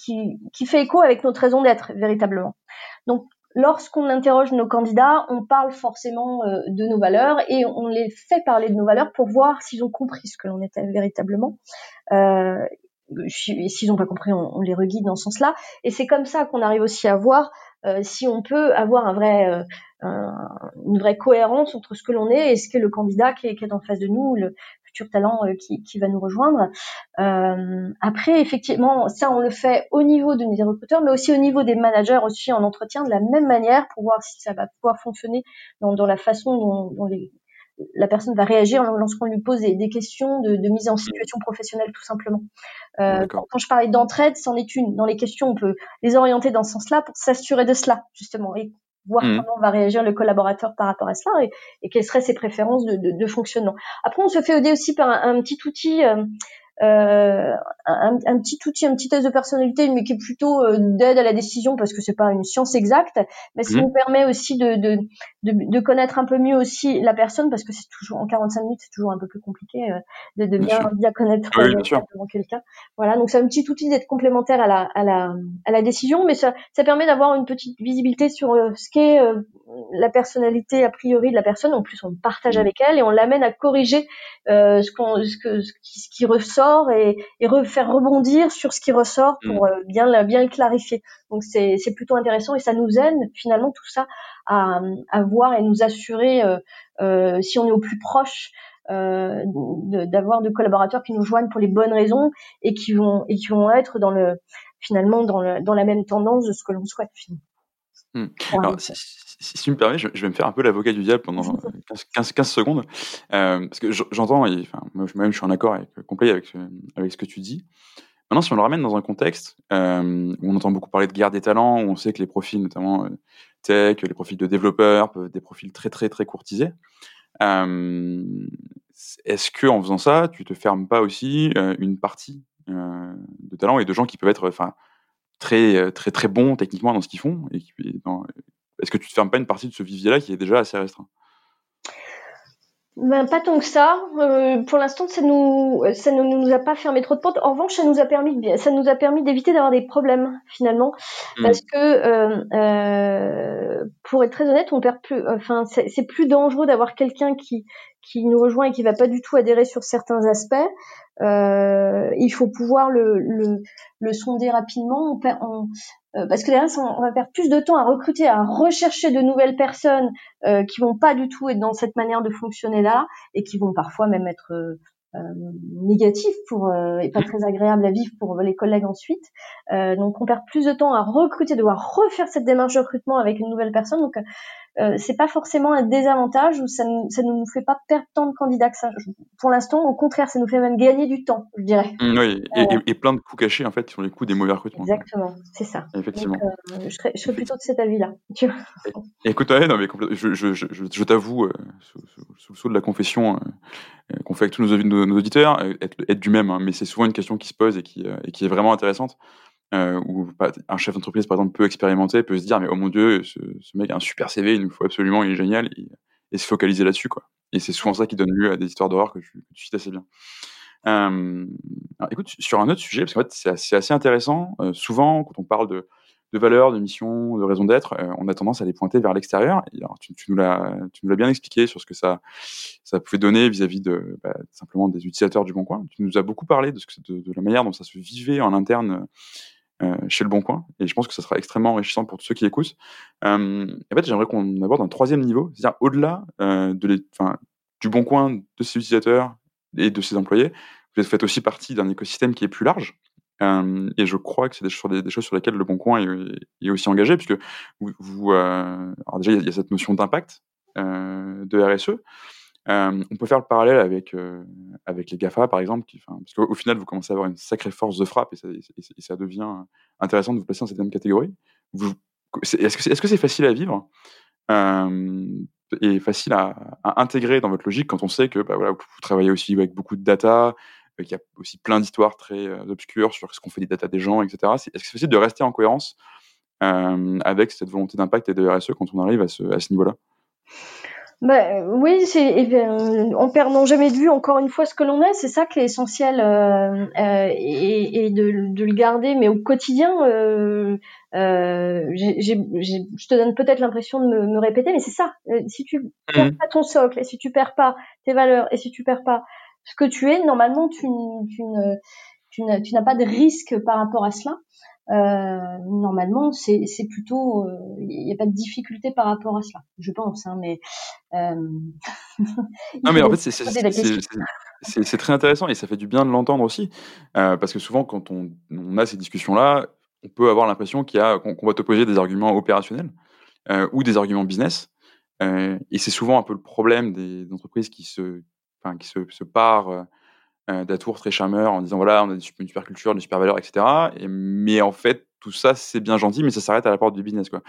fait écho avec notre raison d'être véritablement. Donc, lorsqu'on interroge nos candidats, on parle forcément euh, de nos valeurs et on les fait parler de nos valeurs pour voir s'ils ont compris ce que l'on était véritablement. Euh, s'ils n'ont pas compris, on, on, les reguide dans ce sens-là. Et c'est comme ça qu'on arrive aussi à voir euh, si on peut avoir euh, un, une vraie cohérence entre ce que l'on est et ce qu'est le candidat qui est, en face de nous, futur talent euh, qui, qui, va nous rejoindre. Euh, après, effectivement, ça on le fait au niveau de nos recruteurs, mais aussi au niveau des managers aussi en entretien de la même manière pour voir si ça va pouvoir fonctionner dans, dans la façon dont, dont les, la personne va réagir lorsqu'on lui pose des, des questions de, de, mise en situation professionnelle tout simplement. Euh, quand je parlais d'entraide, c'en est une. Dans les questions, on peut les orienter dans ce sens-là pour s'assurer de cela justement et voir mmh. comment va réagir le collaborateur par rapport à cela et, et quelles seraient ses préférences de, de, de, fonctionnement. Après, on se fait aider aussi par un, un petit outil euh, un, un, petit outil, un petit test de personnalité, mais qui est plutôt euh, d'aide à la décision parce que c'est pas une science exacte, mais ça mmh. nous permet aussi de, de, de, de, connaître un peu mieux aussi la personne parce que c'est toujours en 45 minutes, c'est toujours un peu plus compliqué euh, de, de bien, bien, connaître oui, quelqu'un. Voilà, donc c'est un petit outil d'être complémentaire à la, à la, à la décision, mais ça, ça permet d'avoir une petite visibilité sur ce qu'est la personnalité a priori de la personne. En plus, on partage mmh. avec elle et on l'amène à corriger ce, qu'on, ce, que, ce, qui, ce qui ressort et, et faire rebondir sur ce qui ressort pour mm. euh, bien, bien le clarifier. Donc c'est, plutôt intéressant et ça nous aide finalement tout ça à, à voir et nous assurer euh, euh si on est au plus proche euh, d'avoir de collaborateurs qui nous joignent pour les bonnes raisons et qui vont et qui vont être dans le finalement dans, le, dans la même tendance de ce que l'on souhaite. Mmh. Alors, si, si, tu me permets, je, je vais me faire un peu l'avocat du diable pendant 15, 15, 15 secondes, euh, parce que j'entends, enfin, moi-même je suis en accord avec, complet avec, avec ce que tu dis. Maintenant, si on le ramène dans un contexte euh, où on entend beaucoup parler de guerre des talents, où on sait que les profils, notamment euh, tech, les profils de développeurs, peuvent être des profils très très très courtisés. Euh, Est-ce que en faisant ça, tu te fermes pas aussi une partie de talents et de gens qui peuvent être, enfin, très, très, très bons techniquement dans ce qu'ils font. Et dans... Est-ce que tu te fermes pas une partie de ce vivier-là qui est déjà assez restreint? Ben, pas tant que ça. Euh, pour l'instant, ça nous, ça ne nous a pas fermé trop de portes. En revanche, ça nous a permis, ça nous a permis d'éviter d'avoir des problèmes finalement, mm. parce que euh, euh, pour être très honnête, on perd plus. Enfin, c'est plus dangereux d'avoir quelqu'un qui qui nous rejoint et qui va pas du tout adhérer sur certains aspects. Euh, il faut pouvoir le, le, le sonder rapidement. On, on, euh, parce que derrière, on va perdre plus de temps à recruter, à rechercher de nouvelles personnes euh, qui vont pas du tout être dans cette manière de fonctionner là et qui vont parfois même être euh, euh négatifs pour et pas très agréables à vivre pour les collègues ensuite. donc on perd plus de temps à recruter, devoir refaire cette démarche de recrutement avec une nouvelle personne. Donc euh, c'est pas forcément un désavantage ou ça, ça ne nous fait pas perdre tant de candidats que ça. Pour l'instant, au contraire, ça nous fait même gagner du temps, je dirais. Mmh, oui, et, plein de coups cachés en fait sur les coups des mauvais recrutements. Exactement, c'est ça. Effectivement. Euh, je, serais, je, serais, plutôt de cet avis-là. écoute, non, mais je, je, je t'avoue, euh, sous, le saut de la confession qu'on fait avec tous nos, nos, auditeurs, être, être du même, hein, mais c'est souvent une question qui se pose et qui, et qui est vraiment intéressante euh, où un chef d'entreprise, par exemple, peut expérimenter, peut se dire, mais oh mon dieu, ce, mec a un super CV, il nous faut absolument, il est génial, et, se focaliser là-dessus, quoi. Et c'est souvent ça qui donne lieu à des histoires d'horreur que, tu, cites assez bien. Alors, écoute, sur un autre sujet, parce qu'en fait, c'est assez, intéressant. Euh, souvent, quand on parle de, valeurs, de mission, de raison d'être, euh, on a tendance à les pointer vers l'extérieur. Tu, tu, nous l'as, tu bien expliqué sur ce que ça, pouvait donner vis-à-vis de bah, simplement des utilisateurs du Bon Coin. Tu nous as beaucoup parlé de, la manière dont ça se vivait en interne chez Le Bon Coin. Et je pense que ça sera extrêmement enrichissant pour tous ceux qui écoutent. Euh, en fait, j'aimerais qu'on aborde un troisième niveau, c'est-à-dire au-delà euh, du Bon Coin, de ses utilisateurs et de ses employés. Vous faites aussi partie d'un écosystème qui est plus large. et je crois que c'est des, des, choses sur lesquelles Le Bon Coin est, aussi engagé, puisque vous, déjà, il y, a cette notion d'impact de RSE. On peut faire le parallèle avec, avec les GAFA, par exemple, qui, parce qu'au final, vous commencez à avoir une sacrée force de frappe et ça, devient intéressant de vous placer dans cette même catégorie. Est-ce que c'est -ce c'est facile à vivre et facile à, intégrer dans votre logique quand on sait que bah, vous travaillez aussi avec beaucoup de data, qu'il y a aussi plein d'histoires très obscures sur ce qu'on fait des data des gens, etc. Est-ce que c'est facile de rester en cohérence avec cette volonté d'impact et de RSE quand on arrive à ce niveau-là? Bah, oui, c'est eh en perdant jamais de vue encore une fois ce que l'on est, c'est ça qui est essentiel euh, euh, et, et de, de, le garder, mais au quotidien, euh, euh je te donne peut-être l'impression de me, me, répéter, mais c'est ça. Euh, si tu mmh. perds pas ton socle, et si tu perds pas tes valeurs, et si tu perds pas ce que tu es, normalement tu, tu, tu n'as pas de risque par rapport à cela. Euh, normalement, c'est plutôt, il euh, n'y a pas de difficulté par rapport à cela, je pense. Hein, mais euh, non, mais en fait, c'est très intéressant et ça fait du bien de l'entendre aussi, parce que souvent, quand on, on a ces discussions-là, on peut avoir l'impression qu'il qu'on va t'opposer des arguments opérationnels ou des arguments business, et c'est souvent un peu le problème des, entreprises qui se, enfin, qui se, se parent euh, d'atours très charmeurs en disant voilà, on a une super culture, une super valeur, etc. Et, mais en fait, tout ça, c'est bien gentil, mais ça s'arrête à la porte du business. Quoi.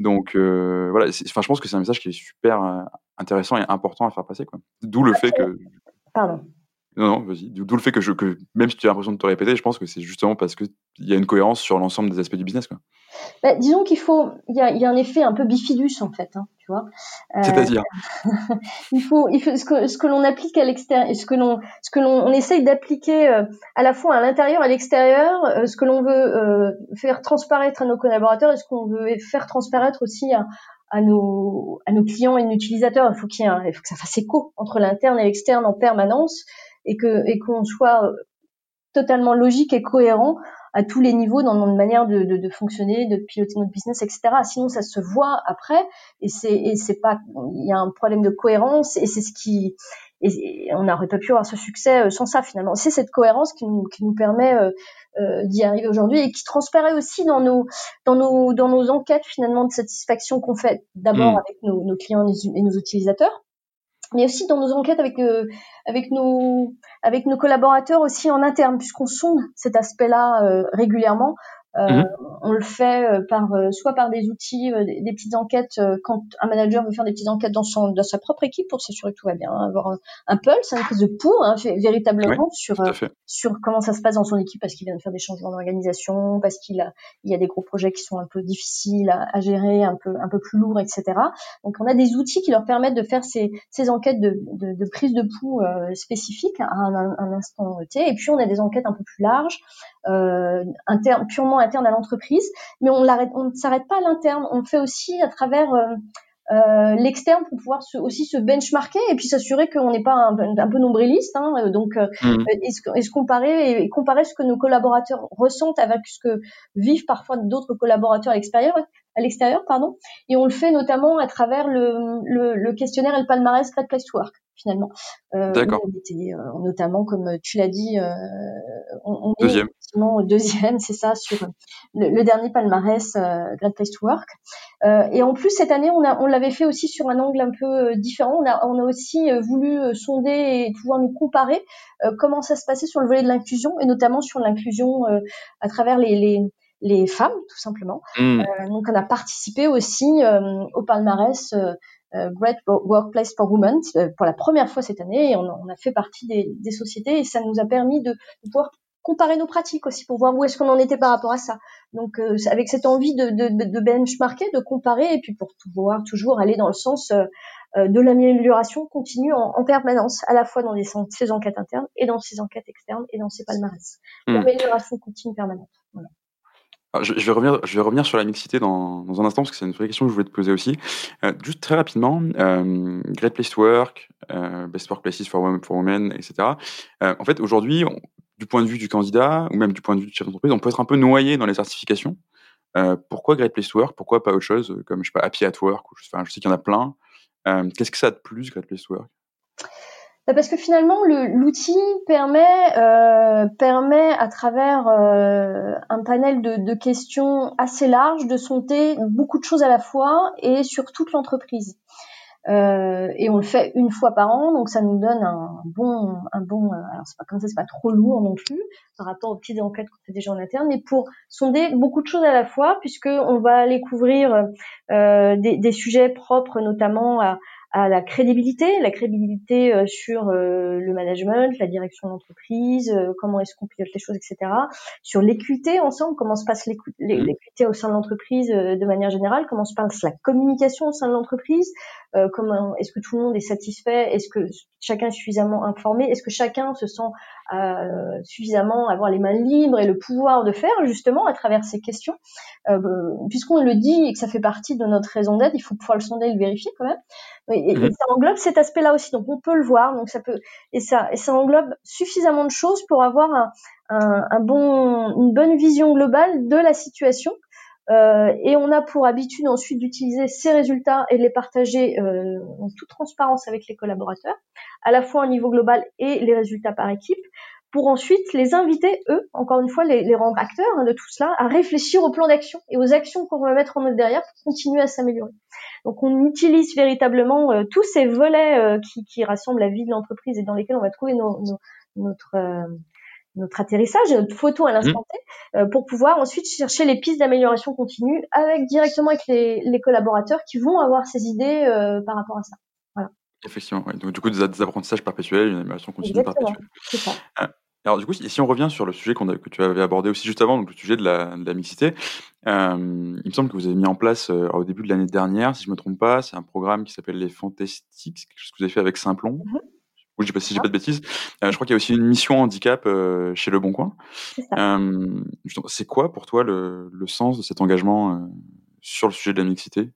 Donc euh, voilà, enfin, je pense que c'est un message qui est super euh, intéressant et important à faire passer. D'où le fait que. Pardon. Non, non, vas-y. D'où le fait que, je, que même si tu as l'impression de te répéter, je pense que c'est justement parce qu'il y a une cohérence sur l'ensemble des aspects du business. Quoi. Bah, disons qu'il faut, il y a, y a, un effet un peu bifidus en fait, hein, tu vois. Euh, C'est-à-dire? Il faut, il faut ce que, ce que l'on applique à l'extérieur, ce que l'on, ce que l'on on essaye d'appliquer euh, à la fois à l'intérieur et à l'extérieur, euh, ce que l'on veut faire transparaître à nos collaborateurs et ce qu'on veut faire transparaître aussi à, à nos, à nos clients et nos utilisateurs. Il faut qu'il y ait il faut que ça fasse écho entre l'interne et l'externe en permanence et que et qu'on soit totalement logique et cohérent à tous les niveaux dans notre manière de, de, de, fonctionner, de piloter notre business, etc. Sinon, ça se voit après et c'est et c'est pas il y a un problème de cohérence et c'est ce qui et, on n'aurait pas pu avoir ce succès euh, sans ça finalement. C'est cette cohérence qui nous, qui nous permet euh, euh, d'y arriver aujourd'hui et qui transparaît aussi dans nos dans nos dans nos enquêtes finalement de satisfaction qu'on fait d'abord mmh. avec nos, nos clients et nos utilisateurs mais aussi dans nos enquêtes avec euh, avec nos avec nos collaborateurs aussi en interne puisqu'on sonde cet aspect-là euh, régulièrement Mmh. On le fait par soit par des outils, des, petites enquêtes quand un manager veut faire des petites enquêtes dans son dans sa propre équipe pour s'assurer que tout va bien, avoir un, pulse, une prise de pouls hein, véritablement sur sur comment ça se passe dans son équipe parce qu'il vient de faire des changements d'organisation, parce qu'il a il y a des gros projets qui sont un peu difficiles à, à, gérer, un peu un peu plus lourds, etc. Donc on a des outils qui leur permettent de faire ces, ces enquêtes de, de, de prise de pouls euh, spécifiques à un, un, instant T. Et puis on a des enquêtes un peu plus larges, euh, interne, purement internes à l'entreprise, mais on, on ne s'arrête pas à l'interne. On le fait aussi à travers euh, euh, l'externe pour pouvoir aussi se benchmarker et puis s'assurer qu'on n'est pas un, peu nombriliste. Hein, donc, euh, mmh. et, se, comparer et, comparer ce que nos collaborateurs ressentent avec ce que vivent parfois d'autres collaborateurs à l'extérieur, à l'extérieur, pardon. Et on le fait notamment à travers le, le, le questionnaire El Palmarès Great Place to Work finalement. Euh, D'accord. Euh, notamment, comme tu l'as dit, euh, on, on deuxième. est deuxième, c'est ça, sur le, dernier palmarès euh, Great Place to Work. Euh, et en plus, cette année, on, a, on l'avait fait aussi sur un angle un peu différent. On a, on a aussi voulu sonder et pouvoir nous comparer comment ça se passait sur le volet de l'inclusion, et notamment sur l'inclusion à travers les, les les femmes, tout simplement. Mmh. Euh, donc, on a participé aussi euh, au palmarès euh, euh, Great Workplace for Women euh, pour la première fois cette année et on, on a fait partie des, des, sociétés et ça nous a permis de, de, pouvoir comparer nos pratiques aussi pour voir où est-ce qu'on en était par rapport à ça. Donc euh, avec cette envie de, de, de, benchmarker, de comparer et puis pour pouvoir toujours aller dans le sens de l'amélioration continue en, en, permanence, à la fois dans les, ces enquêtes internes et dans ces enquêtes externes et dans ces palmarès. Hmm. L'amélioration continue permanente. Voilà. Je, vais revenir, sur la mixité dans, un instant parce que c'est une vraie question que je voulais te poser aussi. Euh, juste très rapidement, euh, Great Place to Work, euh, Best Workplaces for Women, for women etc. En fait, aujourd'hui, du point de vue du candidat ou même du point de vue du chef d'entreprise, on peut être un peu noyé dans les certifications. Pourquoi Great Place to Work? Pourquoi pas autre chose comme je sais pas Happy at Work Je sais qu'il y en a plein. Qu'est-ce que ça a de plus Great Place to Work? Parce que finalement, l'outil permet, euh, permet à travers euh, un panel de, de, questions assez large de sonder beaucoup de choses à la fois et sur toute l'entreprise. Euh, et on le fait une fois par an, donc ça nous donne un bon, un bon. Euh, alors c'est pas comme ça, c'est pas trop lourd non plus par rapport aux petites enquêtes qu'on fait déjà en interne, mais pour sonder beaucoup de choses à la fois, puisque on va aller couvrir euh, des, des, sujets propres, notamment à, à la crédibilité, la crédibilité euh, sur euh, le management, la direction d'entreprise, euh, comment est-ce qu'on pilote les choses, etc. Sur l'équité ensemble, comment se passe mmh. l'équité au sein de l'entreprise de manière générale, comment se passe la communication au sein de l'entreprise, comment est-ce que tout le monde est satisfait, est-ce que chacun est suffisamment informé, est-ce que chacun se sent euh, suffisamment avoir les mains libres et le pouvoir de faire justement à travers ces questions? Euh, Puisqu'on le dit et que ça fait partie de notre raison d'être, il faut pouvoir le sonder et le vérifier quand même. Et, mhm. ça englobe cet aspect-là aussi, donc on peut le voir, donc ça peut et ça et ça englobe suffisamment de choses pour avoir un, un, un bon, une bonne vision globale de la situation. Euh, et on a pour habitude ensuite d'utiliser ces résultats et de les partager euh, en toute transparence avec les collaborateurs, à la fois au niveau global et les résultats par équipe, pour ensuite les inviter, eux, encore une fois, les, rendre acteurs hein, de tout cela, à réfléchir au plan d'action et aux actions qu'on va mettre en œuvre derrière pour continuer à s'améliorer. Donc on utilise véritablement euh, tous ces volets euh, qui, rassemblent la vie de l'entreprise et dans lesquels on va trouver nos, nos, notre notre atterrissage, notre photo à l'instant mmh. T, pour pouvoir ensuite chercher les pistes d'amélioration continue avec directement avec les, les, collaborateurs qui vont avoir ces idées par rapport à ça. Effectivement, Donc, du coup, des, apprentissages perpétuels, une amélioration continue perpétuelle. Euh, alors, du coup, si, on revient sur le sujet qu'on que tu avais abordé aussi juste avant, donc le sujet de la, de la mixité, euh, il me semble que vous avez mis en place euh, au début de l'année dernière, si je me trompe pas, c'est un programme qui s'appelle les Fantastiques, quelque chose que vous avez fait avec Simplon. Mmh ou je sais pas si j'ai pas de bêtises. je crois qu'il y a aussi une mission handicap chez Le Bon Coin. C'est quoi pour toi le, le, sens de cet engagement sur le sujet de la mixité?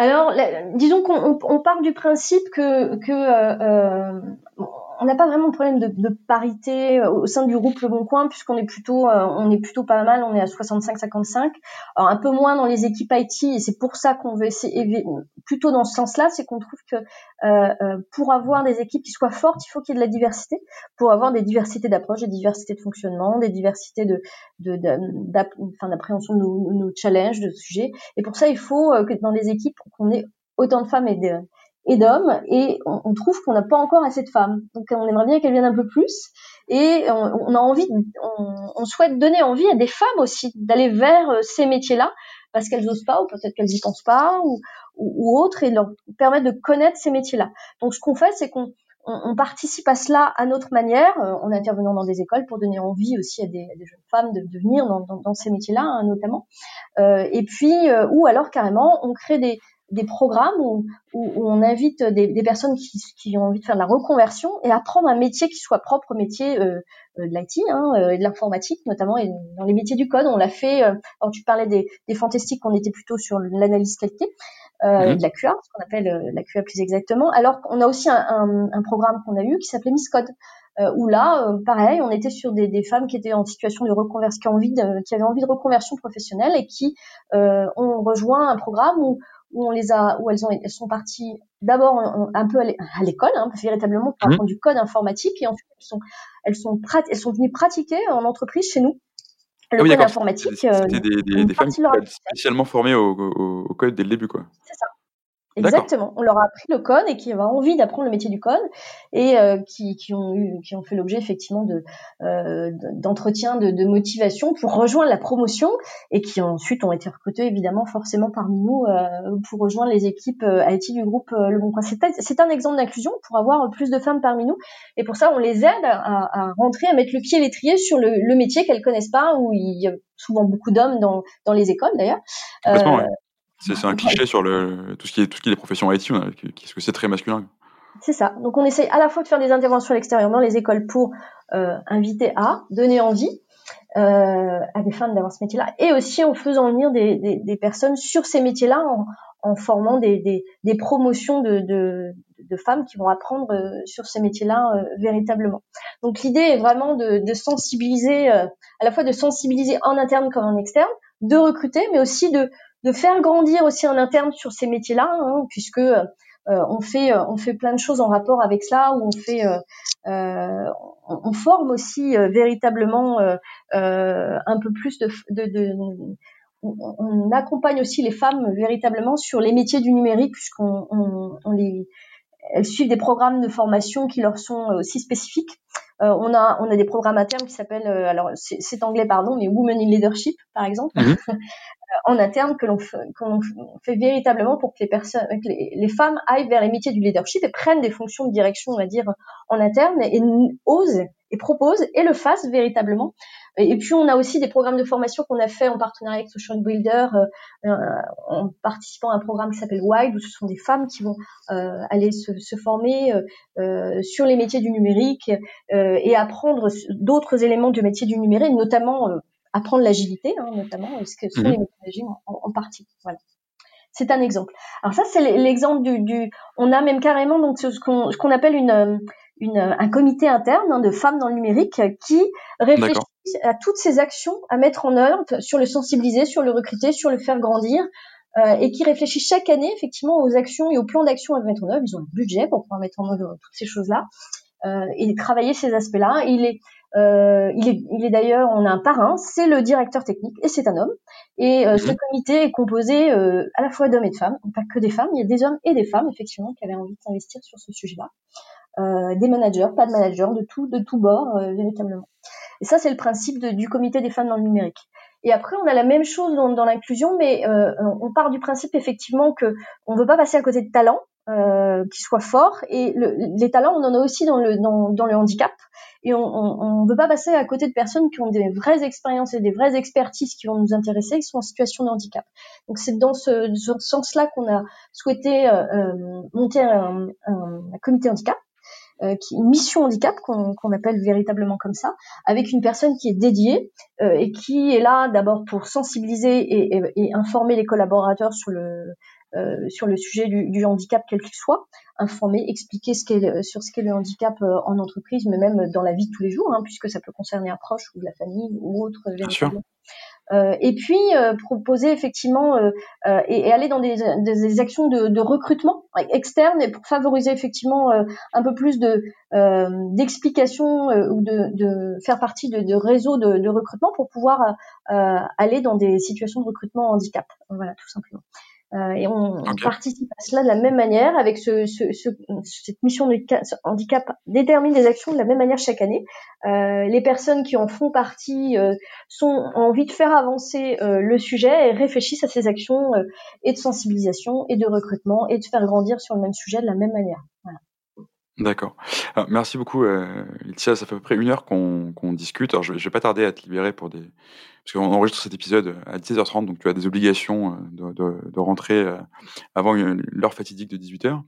Alors, disons qu'on part du principe que, que euh, euh on n'a pas vraiment de problème de, de, parité euh, au sein du groupe Le Bon Coin puisqu'on est plutôt euh, on est plutôt pas mal, on est à 65-55. Alors un peu moins dans les équipes IT et c'est pour ça qu'on veut essayer plutôt dans ce sens-là, c'est qu'on trouve que euh, pour avoir des équipes qui soient fortes, il faut qu'il y ait de la diversité, pour avoir des diversités d'approche, des diversités de fonctionnement, des diversités de d'appréhension de, nos, nos, challenges, de sujets. Et pour ça, il faut que dans les équipes qu'on ait autant de femmes et de, et d'hommes et on, trouve qu'on n'a pas encore assez de femmes. Donc on aimerait bien qu'elles viennent un peu plus et on, a envie, on, souhaite donner envie à des femmes aussi d'aller vers ces métiers-là parce qu'elles osent pas ou peut-être qu'elles y pensent pas ou, ou, autre et leur permettre de connaître ces métiers-là. Donc ce qu'on fait, c'est qu'on on, participe à cela à notre manière, euh, en intervenant dans des écoles pour donner envie aussi à des, jeunes femmes de, de venir dans, ces métiers-là, hein, notamment. Euh, et puis, euh, ou alors carrément, on crée des, des programmes où, où, on invite des, des personnes qui, qui, ont envie de faire de la reconversion et apprendre un métier qui soit propre au métier euh, de l'IT hein, et de l'informatique, notamment et dans les métiers du code. On l'a fait. Euh, alors tu parlais des, des fantastiques, on était plutôt sur l'analyse qualité. Euh, mhm. de la QA, ce qu'on appelle euh, la QA plus exactement. Alors qu'on a aussi un, un, un programme qu'on a eu qui s'appelait Miss Code, euh, où là, euh, pareil, on était sur des, des, femmes qui étaient en situation de reconversion, qui, envie de, qui avaient envie de reconversion professionnelle et qui ont rejoint un programme où, où on les a, où elles, ont, elles sont parties d'abord un peu à l'école, hein, véritablement pour mhm. apprendre du code informatique, et ensuite elles sont, elles sont, elles sont venues pratiquer en entreprise chez nous le ah oui, code informatique. C'était des, des, des femmes spécialement formées au, au, au, code dès le début, quoi. C'est ça. Exactement. On leur a appris le code et qui ont envie d'apprendre le métier du code et euh, qui, qui, ont eu, qui ont fait l'objet effectivement de euh, d'entretien de, de, motivation pour rejoindre la promotion et qui ensuite ont été recrutés évidemment forcément parmi nous euh, pour rejoindre les équipes euh, IT du groupe Le Bon Coin. C'est un exemple d'inclusion pour avoir plus de femmes parmi nous et pour ça on les aide à, à rentrer, à mettre le pied à l'étrier sur le, le métier qu'elles connaissent pas où il y a souvent beaucoup d'hommes dans, dans les écoles d'ailleurs. C'est un cliché sur le, tout, ce qui est, tout ce qui est les professions IT, ce que c'est très masculin. C'est ça. Donc on essaie à la fois de faire des interventions à l'extérieur dans les écoles pour euh, inviter à, donner envie euh, à des femmes d'avoir ce métier-là, et aussi en faisant venir des, des, des personnes sur ces métiers-là en, en, formant des, des, des promotions de, de, de, femmes qui vont apprendre euh, sur ces métiers-là euh, véritablement. Donc l'idée est vraiment de, de sensibiliser, euh, à la fois de sensibiliser en interne comme en externe, de recruter, mais aussi de de faire grandir aussi en interne sur ces métiers-là, hein, puisque euh, on fait on fait plein de choses en rapport avec cela, où on fait euh, euh on, forme aussi euh, véritablement un peu plus de, de, de on, on, accompagne aussi les femmes véritablement sur les métiers du numérique, puisqu'on on, on les elles suivent des programmes de formation qui leur sont aussi spécifiques. Euh, on a on a des programmes internes qui s'appellent alors c'est anglais pardon mais Women in Leadership par exemple mhm. en interne que l'on fait, véritablement pour que les personnes, que les, femmes aillent vers les métiers du leadership et prennent des fonctions de direction, on va dire, en interne et, osent et proposent et le fassent véritablement. Et, puis on a aussi des programmes de formation qu'on a fait en partenariat avec Social Builder, euh, euh, en participant à un programme qui s'appelle Wide, où ce sont des femmes qui vont euh, aller se, se former sur les métiers du numérique et apprendre d'autres éléments du métier du numérique, notamment apprendre l'agilité, hein, notamment, ce que sont mhm. les méthodologies en, en, partie. Voilà. C'est un exemple. Alors ça, c'est l'exemple du, du, On a même carrément donc ce qu'on qu'on appelle une, une, un comité interne hein, de femmes dans le numérique qui réfléchit à toutes ces actions à mettre en œuvre sur le sensibiliser, sur le recruter, sur le faire grandir, euh, et qui réfléchit chaque année effectivement aux actions et aux plans d'action à mettre en œuvre. Ils ont le budget pour pouvoir mettre en œuvre toutes ces choses-là euh, et travailler ces aspects-là. Il est euh, il est, il est d'ailleurs, on a un parrain, c'est le directeur technique et c'est un homme. Et euh, ce mhm. comité est composé euh, à la fois d'hommes et de femmes, pas que des femmes. Il y a des hommes et des femmes effectivement qui avaient envie de s'investir sur ce sujet-là. Euh, des managers, pas de managers, de tout, de tout bord véritablement. Et ça, c'est le principe de, du comité des femmes dans le numérique. Et après, on a la même chose dans, dans l'inclusion, mais on part du principe effectivement que on veut pas passer à côté de talents euh, qui soient forts. Et le, les talents, on en a aussi dans le, dans, dans le handicap. Et on ne veut pas passer à côté de personnes qui ont des vraies expériences et des vraies expertises qui vont nous intéresser, qui sont en situation de handicap. Donc c'est dans ce, ce sens-là qu'on a souhaité euh, euh monter un, un, un, comité handicap. Euh, qui, une mission handicap qu'on appelle véritablement comme ça, avec une personne qui est dédiée euh, et qui est là d'abord pour sensibiliser et, et, et, informer les collaborateurs sur le euh, sur le sujet du, du handicap quel qu'il soit, informer, expliquer ce qu'est sur ce qu'est le handicap euh, en entreprise, mais même dans la vie de tous les jours, hein, puisque ça peut concerner un proche ou de la famille ou autre. Euh, et puis euh, proposer effectivement euh, et, et, aller dans des, des actions de, de, recrutement externe et pour favoriser effectivement un peu plus de d'explications ou de, de, faire partie de, de réseaux de, de, recrutement pour pouvoir aller dans des situations de recrutement handicap. Voilà, tout simplement. Euh, et on, participe à cela de la même manière avec ce, ce, ce, cette mission de handicap détermine des actions de la même manière chaque année. Euh, les personnes qui en font partie euh, sont ont envie de faire avancer le sujet et réfléchissent à ces actions et de sensibilisation et de recrutement et de faire grandir sur le même sujet de la même manière. Voilà. D'accord. merci beaucoup, euh, Ça fait à peu près une heure qu'on discute. Alors, je, ne vais pas tarder à te libérer pour des. Parce qu'on enregistre cet épisode à 16h30, donc tu as des obligations euh, de, de, rentrer euh, avant l'heure fatidique de 18h.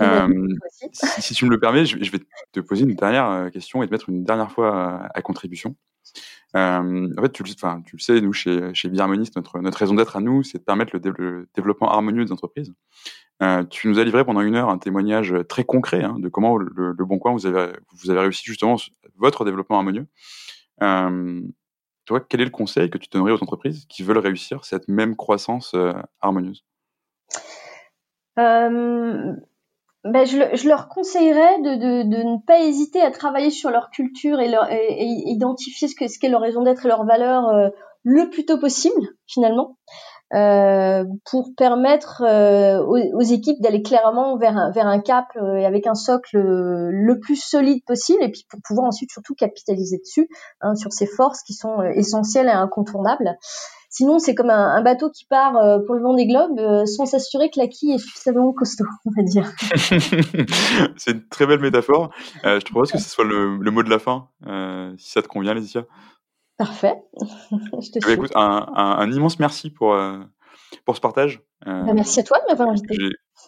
Euh, si, tu me le permets, je, vais te poser une dernière question et te mettre une dernière fois à, contribution. en fait, tu, enfin, tu le sais, nous, chez, chez Biharmoniste, notre, notre raison d'être à nous, c'est de permettre le, le, développement harmonieux des entreprises. Euh, tu nous as livré pendant une heure un témoignage très concret hein, de comment le, Bon Coin vous avez, vous avez réussi justement votre développement harmonieux. Euh, toi, quel est le conseil que tu donnerais aux entreprises qui veulent réussir cette même croissance euh, harmonieuse? Euh, ben je, leur conseillerais de, de, de, ne pas hésiter à travailler sur leur culture et, leur, et, identifier ce qu'est ce leur raison d'être et leur valeur euh, le plus tôt possible, finalement. Euh, pour permettre euh, aux, équipes d'aller clairement vers un, vers un cap euh, et avec un socle le plus solide possible et puis pour pouvoir ensuite surtout capitaliser dessus hein, sur ces forces qui sont essentielles et incontournables. Sinon, c'est comme un, bateau qui part pour le vent des globes sans s'assurer que la quille est suffisamment costaud, on va dire. c'est une très belle métaphore. je te propose que ce soit le, le mot de la fin, si ça te convient, Laetitia. Parfait. je te eh ben, écoute, un, un, immense merci pour, euh, pour ce partage. Euh, bah, merci à toi de m'avoir invité.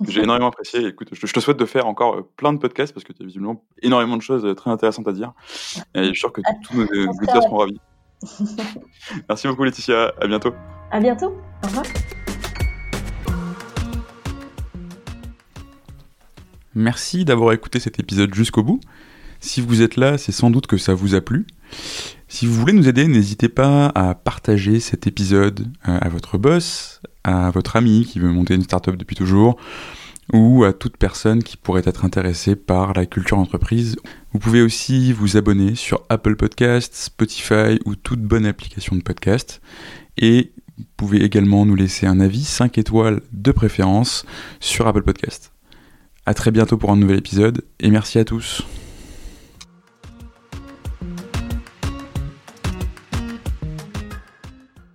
J'ai énormément apprécié. Écoute, je, te souhaite de faire encore euh, plein de podcasts parce que tu as visiblement énormément de choses très intéressantes à dire. Et je suis sûr que ah, tous nos auditeurs seront ravis. merci beaucoup, Laetitia. À bientôt. À bientôt. Au revoir. Merci d'avoir écouté cet épisode jusqu'au bout. Si vous êtes là, c'est sans doute que ça vous a plu. Si vous voulez nous aider, n'hésitez pas à partager cet épisode euh, à votre boss, à votre ami qui veut monter une startup depuis toujours, ou à toute personne qui pourrait être intéressée par la culture entreprise. Vous pouvez aussi vous abonner sur Apple Podcasts, Spotify ou toute bonne application de podcast. Et vous pouvez également nous laisser un avis 5 étoiles de préférence sur Apple Podcasts. A très bientôt pour un nouvel épisode et merci à tous.